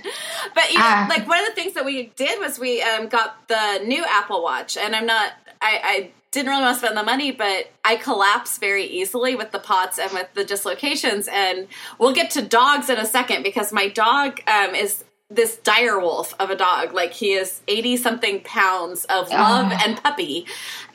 But you know, Ah. like one of the things that we did was we um, got the new Apple Watch, and I'm not. I, I didn't really want to spend the money, but I collapse very easily with the pots and with the dislocations. And we'll get to dogs in a second because my dog um, is this dire wolf of a dog. Like he is 80 something pounds of love Oh. and puppy.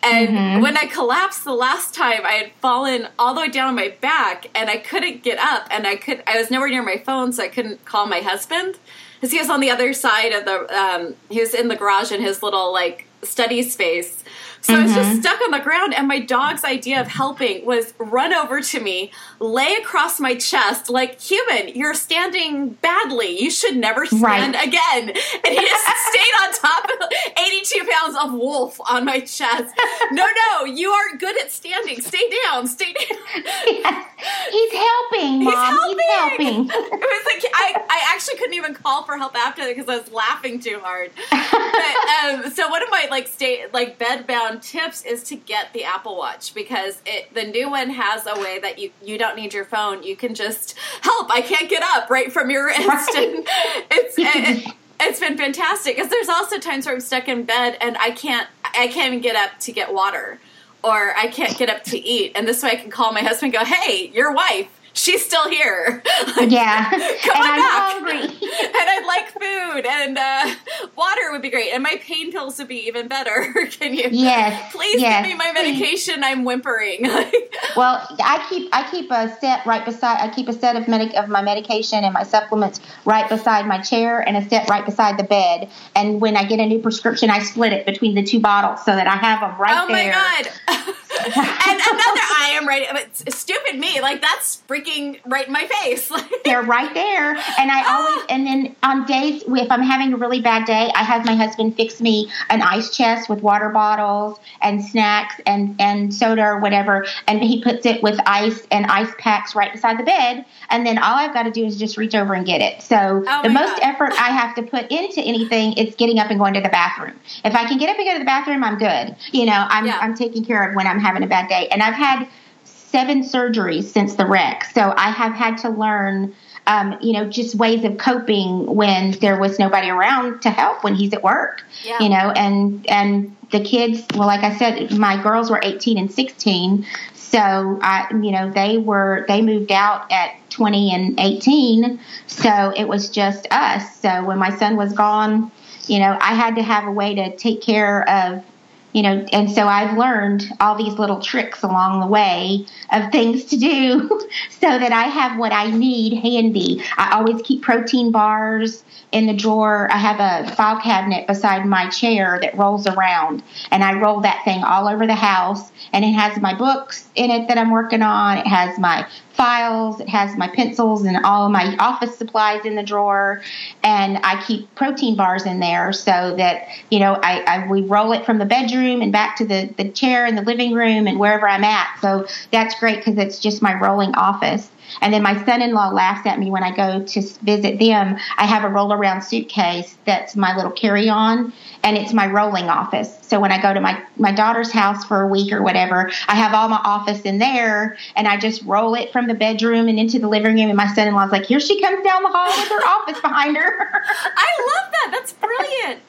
And when I collapsed the last time, I had fallen all the way down on my back and I couldn't get up and I could I was nowhere near my phone so I couldn't call my husband because he was on the other side of the um, he was in the garage in his little like study space. So I was just stuck on the ground, and my dog's idea of helping was run over to me, lay across my chest, like, human, you're standing badly. You should never stand Right. again. And he just stayed on top of 82 pounds of wolf on my chest. No, no, you are good at standing. Stay down, stay down. Yes. He's helping, He's Mom. helping. He's helping. it was like I, I actually couldn't even call for help after that because I was laughing too hard. But, um, so one of my like stay, like bed tips is to get the Apple Watch because it the new one has a way that you you don't need your phone. You can just help. I can't get up right from your wrist, Right. and it's. It, it's been fantastic because there's also times where I'm stuck in bed and I can't I can't even get up to get water or I can't get up to eat and this way I can call my husband and go hey your wife she's still here Yeah. Come and on I'm back. hungry. and I'd like food and uh, water would be great and my pain pills would be even better can you Yes. please yes, give me my please. medication I'm whimpering Well, I keep I keep a set right beside I keep a set of medic of my medication and my supplements right beside my chair and a set right beside the bed. And when I get a new prescription, I split it between the two bottles so that I have them right oh my god and another I am right but stupid me like that's freaking right in my face They're right there. And I always and then on days if I'm having a really bad day, I have my husband fix me an ice chest with water bottles and snacks and and soda or whatever, and he puts it with ice and ice packs right beside the bed. And then all I've got to do is just reach over and get it. So Oh the most God. effort I have to put into anything is getting up and going to the bathroom. If I can get up and go to the bathroom, I'm good. You know, I'm Yeah. I'm taken care of when I'm having a bad day. And I've had seven surgeries since the wreck. So I have had to learn um, you know, just ways of coping when there was nobody around to help when he's at work. Yeah. You know, and and the kids, well, like I said, my girls were 18 and 16, so I, you know, they were they moved out at 20 and 18, so it was just us. So when my son was gone, you know, I had to have a way to take care of you know, and so I've learned all these little tricks along the way of things to do so that I have what I need handy. I always keep protein bars in the drawer. I have a file cabinet beside my chair that rolls around, and I roll that thing all over the house. And it has my books in it that I'm working on. It has my files. It has my pencils and all my office supplies in the drawer. And I keep protein bars in there so that, you know, I, I we roll it from the bedroom and back to the, the chair in the living room and wherever I'm at. So that's great because it's just my rolling office. And then my son in law laughs at me when I go to visit them. I have a roll around suitcase that's my little carry on, and it's my rolling office. So when I go to my, my daughter's house for a week or whatever, I have all my office in there, and I just roll it from the bedroom and into the living room. And my son in law's like, here she comes down the hall with her office behind her. I love that. That's brilliant.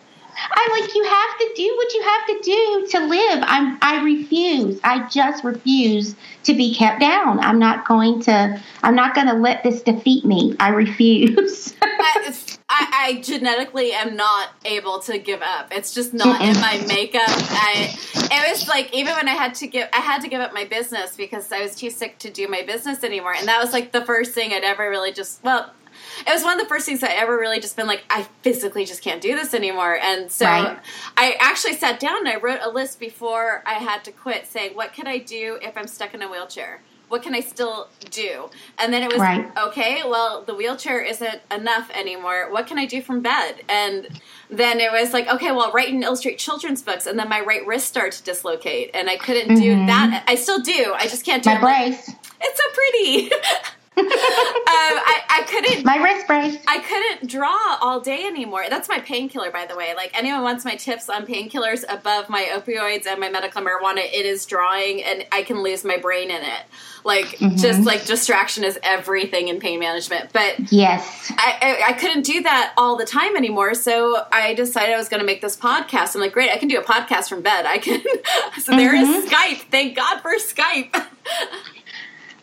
I'm like, you have to do what you have to do to live. I'm, I refuse. I just refuse to be kept down. I'm not going to, I'm not going to let this defeat me. I refuse. I, I, I, genetically am not able to give up. It's just not in my makeup. I, it was like, even when I had to give, I had to give up my business because I was too sick to do my business anymore. And that was like the first thing I'd ever really just, well, it was one of the first things I ever really just been like, I physically just can't do this anymore. And so right. I actually sat down and I wrote a list before I had to quit saying, what can I do if I'm stuck in a wheelchair? What can I still do? And then it was, right. okay, well, the wheelchair isn't enough anymore. What can I do from bed? And then it was like, okay, well, write and illustrate children's books. And then my right wrist started to dislocate and I couldn't mm-hmm. do that. I still do. I just can't do my it. brace. Like, it's so pretty. um, I, I couldn't. My wrist brace. I couldn't draw all day anymore. That's my painkiller, by the way. Like anyone wants my tips on painkillers above my opioids and my medical marijuana, it is drawing, and I can lose my brain in it. Like mm-hmm. just like distraction is everything in pain management. But yes, I, I, I couldn't do that all the time anymore. So I decided I was going to make this podcast. I'm like, great, I can do a podcast from bed. I can. so mm-hmm. there is mm-hmm. Skype. Thank God for Skype.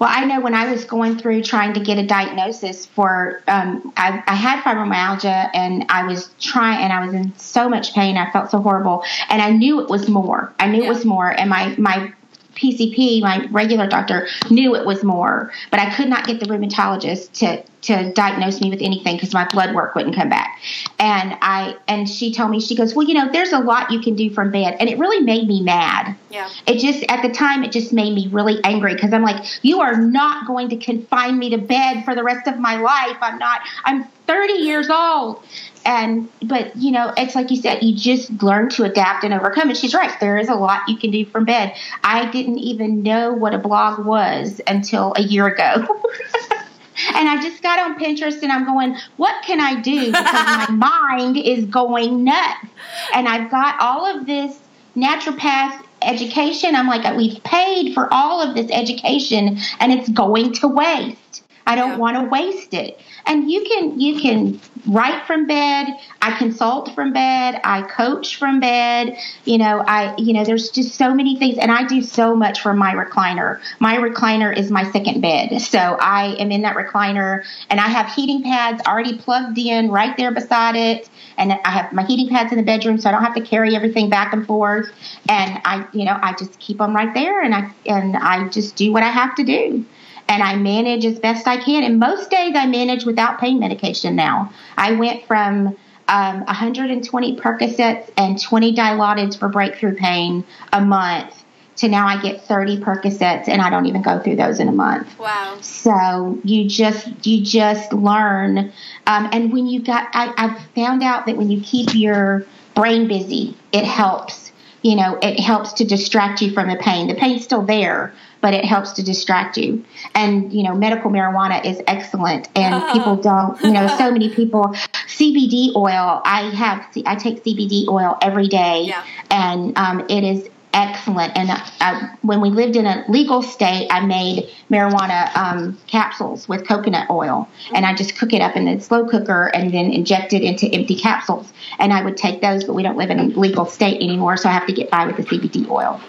Well, I know when I was going through trying to get a diagnosis for, um, I, I, had fibromyalgia and I was trying, and I was in so much pain. I felt so horrible, and I knew it was more. I knew yeah. it was more, and my my PCP, my regular doctor, knew it was more, but I could not get the rheumatologist to to diagnose me with anything because my blood work wouldn't come back. And I and she told me she goes, "Well, you know, there's a lot you can do from bed." And it really made me mad. Yeah. It just at the time it just made me really angry because I'm like, "You are not going to confine me to bed for the rest of my life. I'm not I'm 30 years old." And but you know, it's like you said, you just learn to adapt and overcome. And she's right, there is a lot you can do from bed. I didn't even know what a blog was until a year ago. And I just got on Pinterest and I'm going, what can I do? Because my mind is going nuts. And I've got all of this naturopath education. I'm like, we've paid for all of this education and it's going to waste. I don't yeah. want to waste it. And you can you can write from bed i consult from bed i coach from bed you know i you know there's just so many things and i do so much from my recliner. My recliner is my second bed. So i am in that recliner and i have heating pads already plugged in right there beside it and i have my heating pads in the bedroom so i don't have to carry everything back and forth. And i you know i just keep them right there and i and i just do what i have to do and I manage as best I can. And most days I manage without pain medication now. I went from um, 120 Percocets and 20 Dilaudids for breakthrough pain a month to now I get 30 Percocets and I don't even go through those in a month. Wow. So you just, you just learn. Um, and when you got, I, I've found out that when you keep your brain busy, it helps. You know, it helps to distract you from the pain. The pain's still there, but it helps to distract you. And, you know, medical marijuana is excellent and uh. people don't, you know, so many people, CBD oil, I have, I take CBD oil every day yeah. and um, it is excellent. And uh, when we lived in a legal state, I made marijuana um, capsules with coconut oil, and I just cook it up in the slow cooker and then inject it into empty capsules. And I would take those, but we don't live in a legal state anymore, so I have to get by with the CBD oil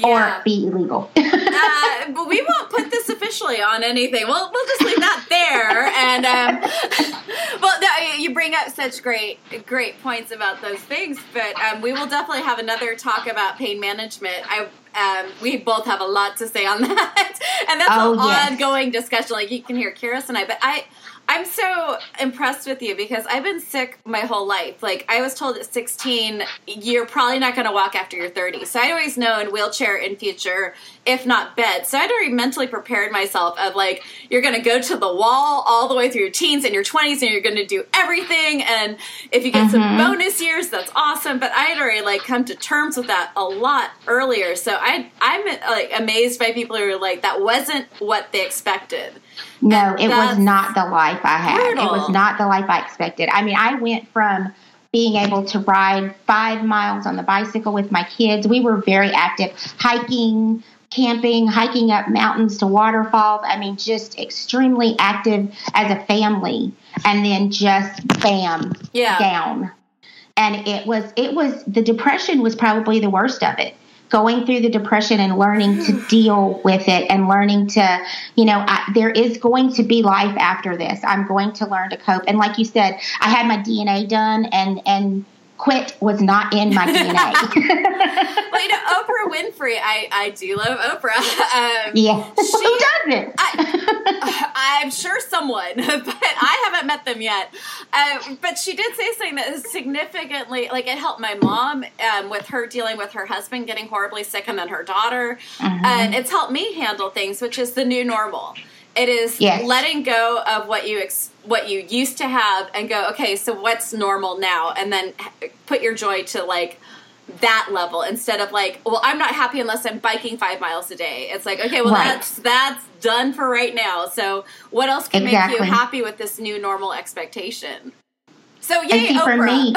yeah. or be illegal. uh, but we won't put this officially on anything. We'll we'll just leave that there. And um, well, no, you bring up such great great points about those things. But um, we will definitely have another talk about pain management. I um, we both have a lot to say on that, and that's oh, an yes. ongoing discussion. Like you can hear Kiris and I, but I I'm so impressed with you because I've been sick my whole life. Like I was told at 16, you're probably not going to walk after you're 30. So I'd always known wheelchair in future, if not bed. So I'd already mentally prepared myself of like you're going to go to the wall all the way through your teens and your 20s, and you're going to do everything. And if you get mm-hmm. some bonus years, that's awesome. But I had already like come to terms with that a lot earlier. So I I'm like amazed by people who are like that wasn't what they expected. No, it was not the life I had. Brutal. It was not the life I expected. I mean, I went from being able to ride five miles on the bicycle with my kids. We were very active, hiking, camping, hiking up mountains to waterfalls. I mean, just extremely active as a family. And then just bam, yeah. down. And it was, it was, the depression was probably the worst of it going through the depression and learning to deal with it and learning to, you know, I, there is going to be life after this. I'm going to learn to cope. And like you said, I had my DNA done and, and, quit was not in my DNA. well, you know, Oprah Winfrey, I, I do love Oprah. Um, yeah. She, Who doesn't? I, am sure someone, but I haven't met them yet. Uh, but she did say something that is significantly, like it helped my mom um, with her dealing with her husband getting horribly sick and then her daughter. Mm-hmm. And it's helped me handle things, which is the new normal. It is yes. letting go of what you ex- what you used to have and go, okay, so what's normal now, and then put your joy to like that level instead of like, well, I'm not happy unless I'm biking five miles a day. It's like, okay, well, right. that's that's done for right now. So what else can exactly. make you happy with this new normal expectation? So yay, see, Oprah. for me,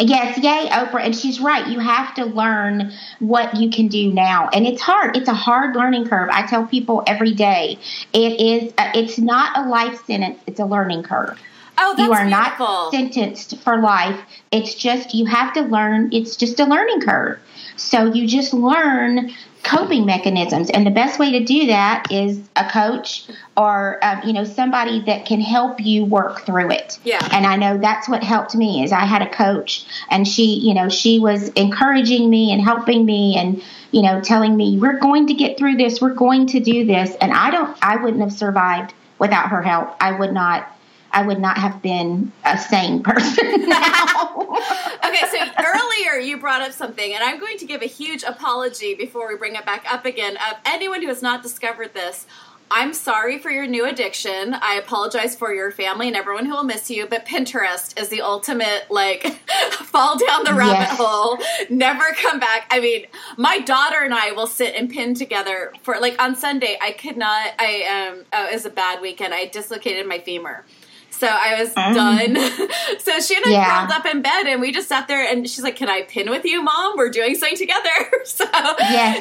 yes, yay, Oprah. And she's right. You have to learn what you can do now, and it's hard. It's a hard learning curve. I tell people every day, it is. Uh, it's not a life sentence. It's a learning curve. Oh, that's beautiful. you are beautiful. not sentenced for life. It's just you have to learn. It's just a learning curve. So you just learn coping mechanisms. And the best way to do that is a coach or um, you know somebody that can help you work through it. Yeah. And i know that's what helped me is i had a coach and she you know she was encouraging me and helping me and you know telling me we're going to get through this. We're going to do this. And i don't i wouldn't have survived without her help. I would not I would not have been a sane person now. okay, so earlier you brought up something, and I'm going to give a huge apology before we bring it back up again. Of anyone who has not discovered this, I'm sorry for your new addiction. I apologize for your family and everyone who will miss you. But Pinterest is the ultimate like fall down the rabbit yes. hole, never come back. I mean, my daughter and I will sit and pin together for like on Sunday. I could not. I um, oh, it was a bad weekend. I dislocated my femur. So I was um, done. so she and I yeah. curled up in bed and we just sat there and she's like, Can I pin with you, mom? We're doing something together. so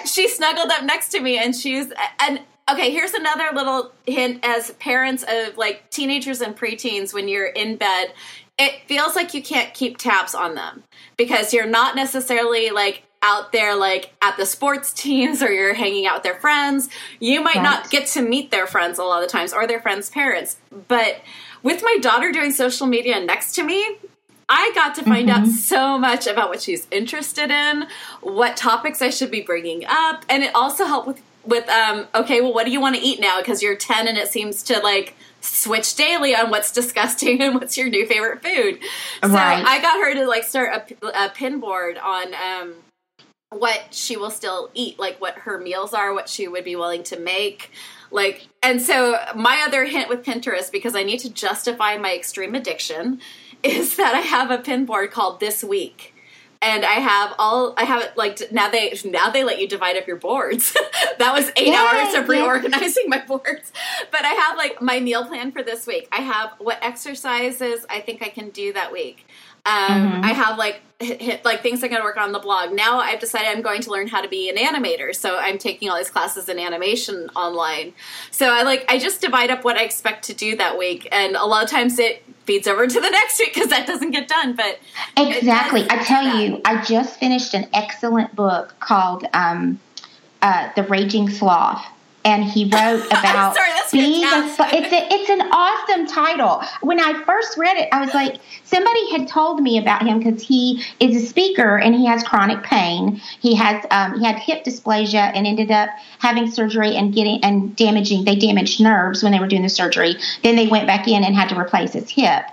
she snuggled up next to me and she's, and okay, here's another little hint as parents of like teenagers and preteens when you're in bed. It feels like you can't keep tabs on them because you're not necessarily like out there like at the sports teams or you're hanging out with their friends. You might right. not get to meet their friends a lot of times or their friends' parents. But with my daughter doing social media next to me, I got to find mm-hmm. out so much about what she's interested in, what topics I should be bringing up, and it also helped with with um okay, well what do you want to eat now because you're 10 and it seems to like switch daily on what's disgusting and what's your new favorite food. So. I got her to like start a, a pin board on um what she will still eat, like what her meals are, what she would be willing to make. Like, and so my other hint with Pinterest, because I need to justify my extreme addiction, is that I have a pin board called This Week. And I have all I have it like now they now they let you divide up your boards. that was eight hours of reorganizing yeah. my boards. But I have like my meal plan for this week. I have what exercises I think I can do that week. Um, mm-hmm. I have like hit, like things I'm going to work on the blog. Now I've decided I'm going to learn how to be an animator. So I'm taking all these classes in animation online. So I like I just divide up what I expect to do that week, and a lot of times it feeds over to the next week because that doesn't get done. But exactly, I tell that. you, I just finished an excellent book called um, uh, "The Raging Sloth." And he wrote about Sorry, being a, it's a, it's an awesome title. When I first read it, I was like, somebody had told me about him because he is a speaker and he has chronic pain. He has um, he had hip dysplasia and ended up having surgery and getting and damaging. They damaged nerves when they were doing the surgery. Then they went back in and had to replace his hip.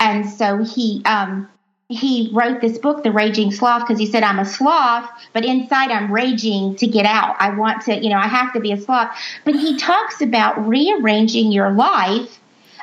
And so he um, he wrote this book, The Raging Sloth, because he said, I'm a sloth, but inside I'm raging to get out. I want to, you know, I have to be a sloth. But he talks about rearranging your life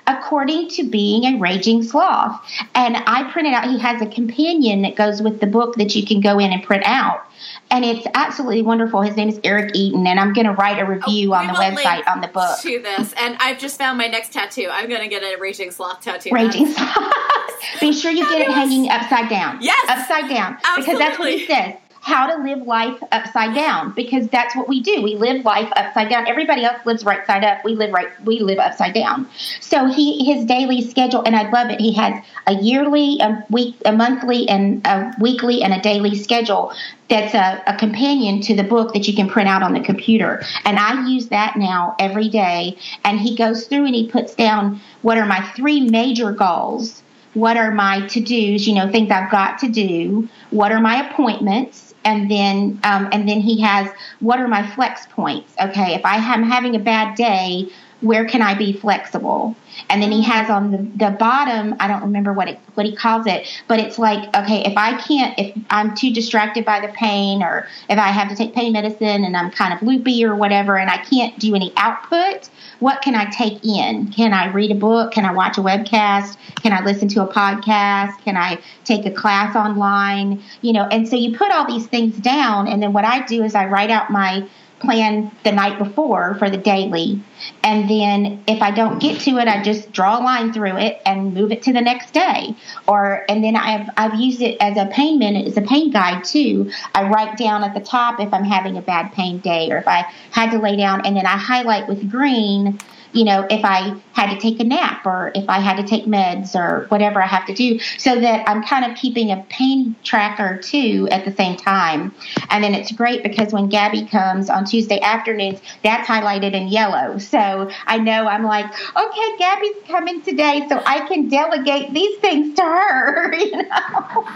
according to being a raging sloth. And I printed out, he has a companion that goes with the book that you can go in and print out. And it's absolutely wonderful. His name is Eric Eaton, and I'm going to write a oh, review oh, on the website on the book. To this, and I've just found my next tattoo. I'm going to get a raging sloth tattoo. Raging sloth. Be sure you get it hanging upside down. Yes, upside down, Absolutely. because that's what he says how to live life upside down because that's what we do. We live life upside down. Everybody else lives right side up. We live right we live upside down. So he his daily schedule and I love it. He has a yearly, a week, a monthly and a weekly and a daily schedule that's a, a companion to the book that you can print out on the computer. And I use that now every day and he goes through and he puts down what are my three major goals what are my to dos, you know, things I've got to do, what are my appointments, and then um, and then he has what are my flex points okay if i am having a bad day where can i be flexible and then he mm-hmm. has on the, the bottom i don't remember what it what he calls it but it's like okay if i can't if i'm too distracted by the pain or if i have to take pain medicine and i'm kind of loopy or whatever and i can't do any output what can I take in? Can I read a book? Can I watch a webcast? Can I listen to a podcast? Can I take a class online? You know, and so you put all these things down, and then what I do is I write out my plan the night before for the daily. And then if I don't get to it, I just draw a line through it and move it to the next day. Or and then I've I've used it as a pain minute, as a pain guide too. I write down at the top if I'm having a bad pain day or if I had to lay down and then I highlight with green you know, if I had to take a nap or if I had to take meds or whatever I have to do, so that I'm kind of keeping a pain tracker too at the same time. And then it's great because when Gabby comes on Tuesday afternoons, that's highlighted in yellow. So I know I'm like, okay, Gabby's coming today, so I can delegate these things to her, you know,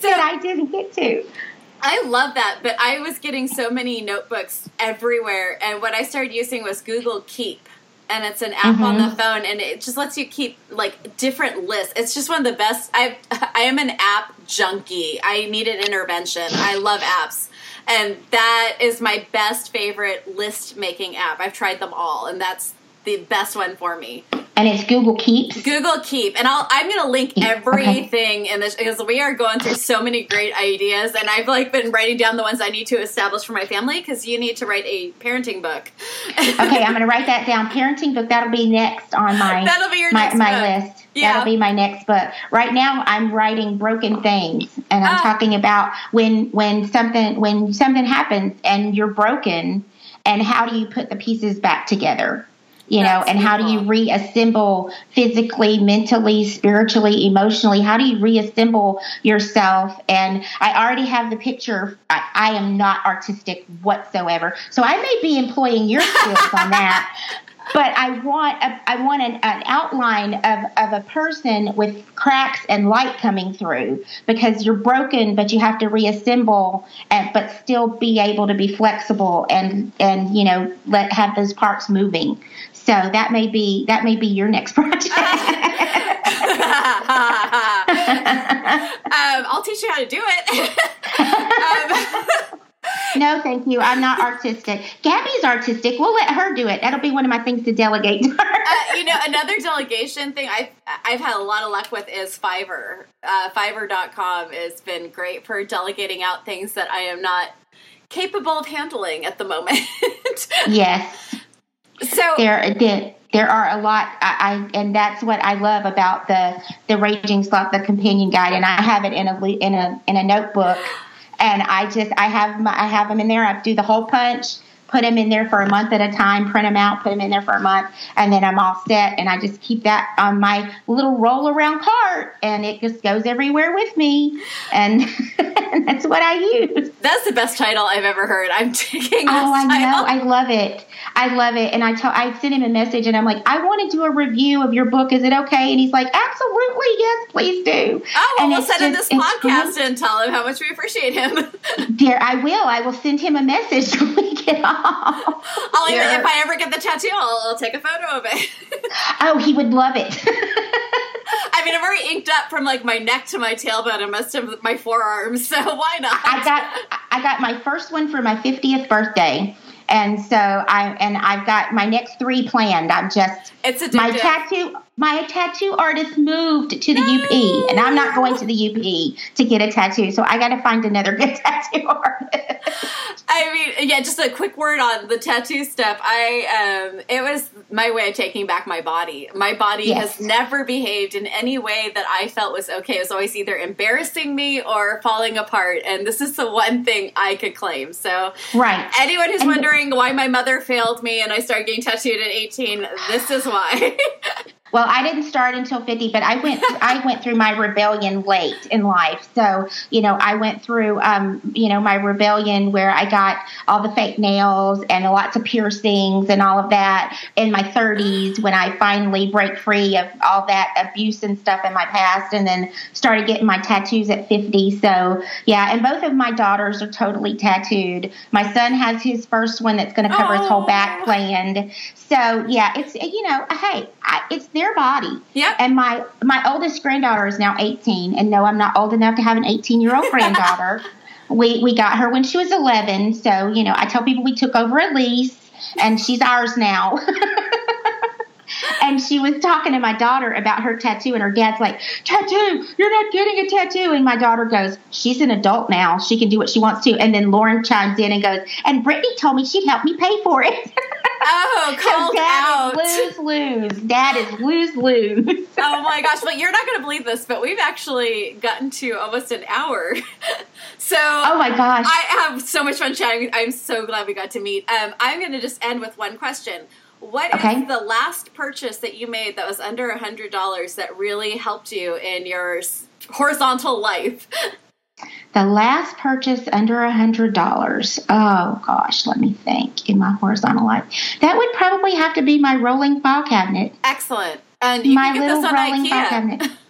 so, that I didn't get to. I love that, but I was getting so many notebooks everywhere, and what I started using was Google Keep and it's an app mm-hmm. on the mm-hmm. phone and it just lets you keep like different lists it's just one of the best i i am an app junkie i need an intervention i love apps and that is my best favorite list making app i've tried them all and that's the best one for me and it's Google Keep. Google Keep, and I'll I'm gonna link everything okay. in this because we are going through so many great ideas, and I've like been writing down the ones I need to establish for my family because you need to write a parenting book. okay, I'm gonna write that down. Parenting book that'll be next on my that'll be your my, my list. Yeah. That'll be my next book. Right now, I'm writing broken things, and I'm ah. talking about when when something when something happens and you're broken, and how do you put the pieces back together you know and how do you reassemble physically mentally spiritually emotionally? How do you reassemble yourself? And i already have the picture. I, I am not artistic whatsoever. So i may be employing your skills on that but I want a, I want an, an, outline of, of a person with cracks and light coming through because you're broken, but you have to reassemble and but still be able to be flexible and and you know let have those parts moving. So that may be that may be your next project. um, I'll teach you how to do it. um, no, thank you. I'm not artistic. Gabby's artistic. We'll let her do it. That'll be one of my things to delegate to her. Uh, you know, another delegation thing I've I've had a lot of luck with is Fiverr. Uh, Fiverr.com has been great for delegating out things that I am not capable of handling at the moment. yes. So there, there, there are a lot. I, I, and that's what I love about the the Raging Sloth, the companion guide, and I have it in a in a in a notebook. And I just I have my, I have them in there. I do the whole punch put them in there for a month at a time, print them out, put them in there for a month, and then I'm all set. And I just keep that on my little roll around cart, and it just goes everywhere with me. And, that's what I use. That's the best title I've ever heard. I'm taking. Oh, I title. know. I love it. I love it. And I tell, I sent him a message, and I'm like, I want to do a review of your book. Is it okay? And he's like, Absolutely, yes, please do. Oh, well, and we'll send him this podcast and tell him how much we appreciate him. Dear, I will. I will send him a message when we get off. I'll even, if I ever get the tattoo, I'll, I'll take a photo of it. oh, he would love it. I mean, I'm already inked up from like my neck to my tailbone and most of my forearms, so why not? I got I got my first one for my 50th birthday. And so I and I've got my next three planned. I'm just it's addictive. my tattoo my tattoo artist moved to the. UP and I'm not going to the UP to get a tattoo. So I got to find another good tattoo artist. I mean, yeah, just a quick word on the tattoo stuff. I um it was my way of taking back my body. My body yes. has never behaved in any way that I felt was okay. It was always either embarrassing me or falling apart, and this is the one thing I could claim. So, right. Anyone who's and wondering why my mother failed me and I started getting tattooed at 18, this is why. Well, I didn't start until 50, but I went I went through my rebellion late in life. So, you know, I went through um, you know, my rebellion where I got all the fake nails and lots of piercings and all of that in my 30s when I finally break free of all that abuse and stuff in my past and then started getting my tattoos at 50. So, yeah, and both of my daughters are totally tattooed. My son has his first one that's going to cover oh. his whole back planned. So, yeah, it's you know, hey, I, it's body. Yeah. And my my oldest granddaughter is now 18, and no, I'm not old enough to have an 18 year old granddaughter. we we got her when she was 11, so you know I tell people we took over a lease, and she's ours now. and she was talking to my daughter about her tattoo, and her dad's like, "Tattoo? You're not getting a tattoo." And my daughter goes, "She's an adult now; she can do what she wants to." And then Lauren chimes in and goes, "And Brittany told me she'd help me pay for it." Oh, called out. lose lose. Dad is lose lose. oh my gosh! But you're not going to believe this, but we've actually gotten to almost an hour. so, oh my gosh, I have so much fun chatting. I'm so glad we got to meet. Um, I'm going to just end with one question. What okay. is the last purchase that you made that was under a hundred dollars that really helped you in your horizontal life? The last purchase under a hundred dollars. Oh gosh, let me think. In my horizontal life, that would probably have to be my rolling file cabinet. Excellent. And my little rolling IKEA. file cabinet.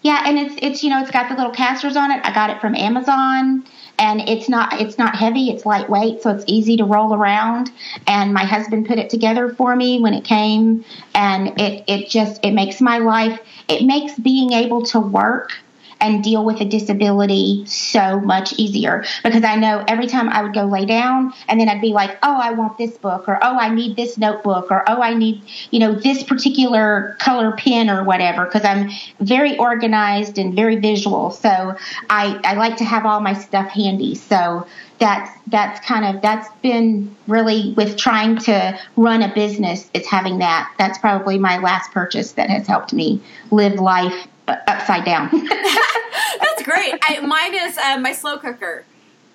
Yeah, and it's it's you know it's got the little casters on it. I got it from Amazon, and it's not it's not heavy. It's lightweight, so it's easy to roll around. And my husband put it together for me when it came, and it it just it makes my life. It makes being able to work and deal with a disability so much easier because I know every time I would go lay down and then I'd be like, oh, I want this book or oh, I need this notebook or oh, I need, you know, this particular color pen or whatever because I'm very organized and very visual. So I, I like to have all my stuff handy. So that's that's kind of that's been really with trying to run a business it's having that that's probably my last purchase that has helped me live life upside down. That's great. I, mine is uh, my slow cooker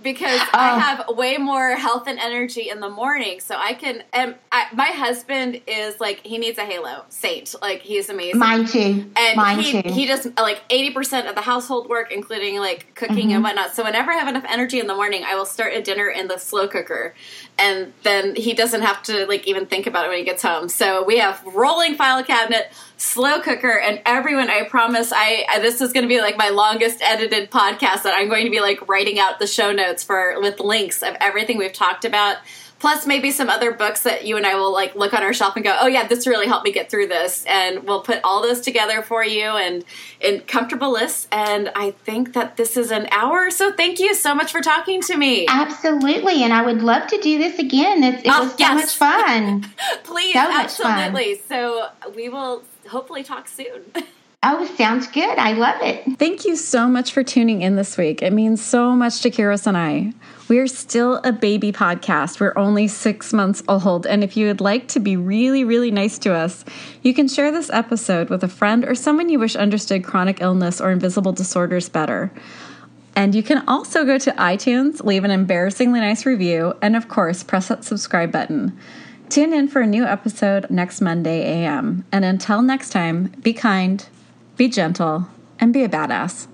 because oh. I have way more health and energy in the morning. So I can. And I, my husband is like he needs a halo saint. Like he's amazing. Mine too. And Mine he, too. He does like eighty percent of the household work, including like cooking mm-hmm. and whatnot. So whenever I have enough energy in the morning, I will start a dinner in the slow cooker, and then he doesn't have to like even think about it when he gets home. So we have rolling file cabinet slow cooker and everyone i promise i this is going to be like my longest edited podcast that i'm going to be like writing out the show notes for with links of everything we've talked about plus maybe some other books that you and I will like look on our shelf and go, oh yeah, this really helped me get through this, and we'll put all those together for you and in comfortable lists. And I think that this is an hour, so thank you so much for talking to me. Absolutely, and I would love to do this again. It, it oh, was so yes. much fun. Please, so absolutely. Fun. So we will hopefully talk soon. Oh, sounds good. I love it. Thank you so much for tuning in this week. It means so much to Kiros and I. We are still a baby podcast. We're only six months old. And if you would like to be really, really nice to us, you can share this episode with a friend or someone you wish understood chronic illness or invisible disorders better. And you can also go to iTunes, leave an embarrassingly nice review, and of course, press that subscribe button. Tune in for a new episode next Monday AM. And until next time, be kind, be gentle, and be a badass.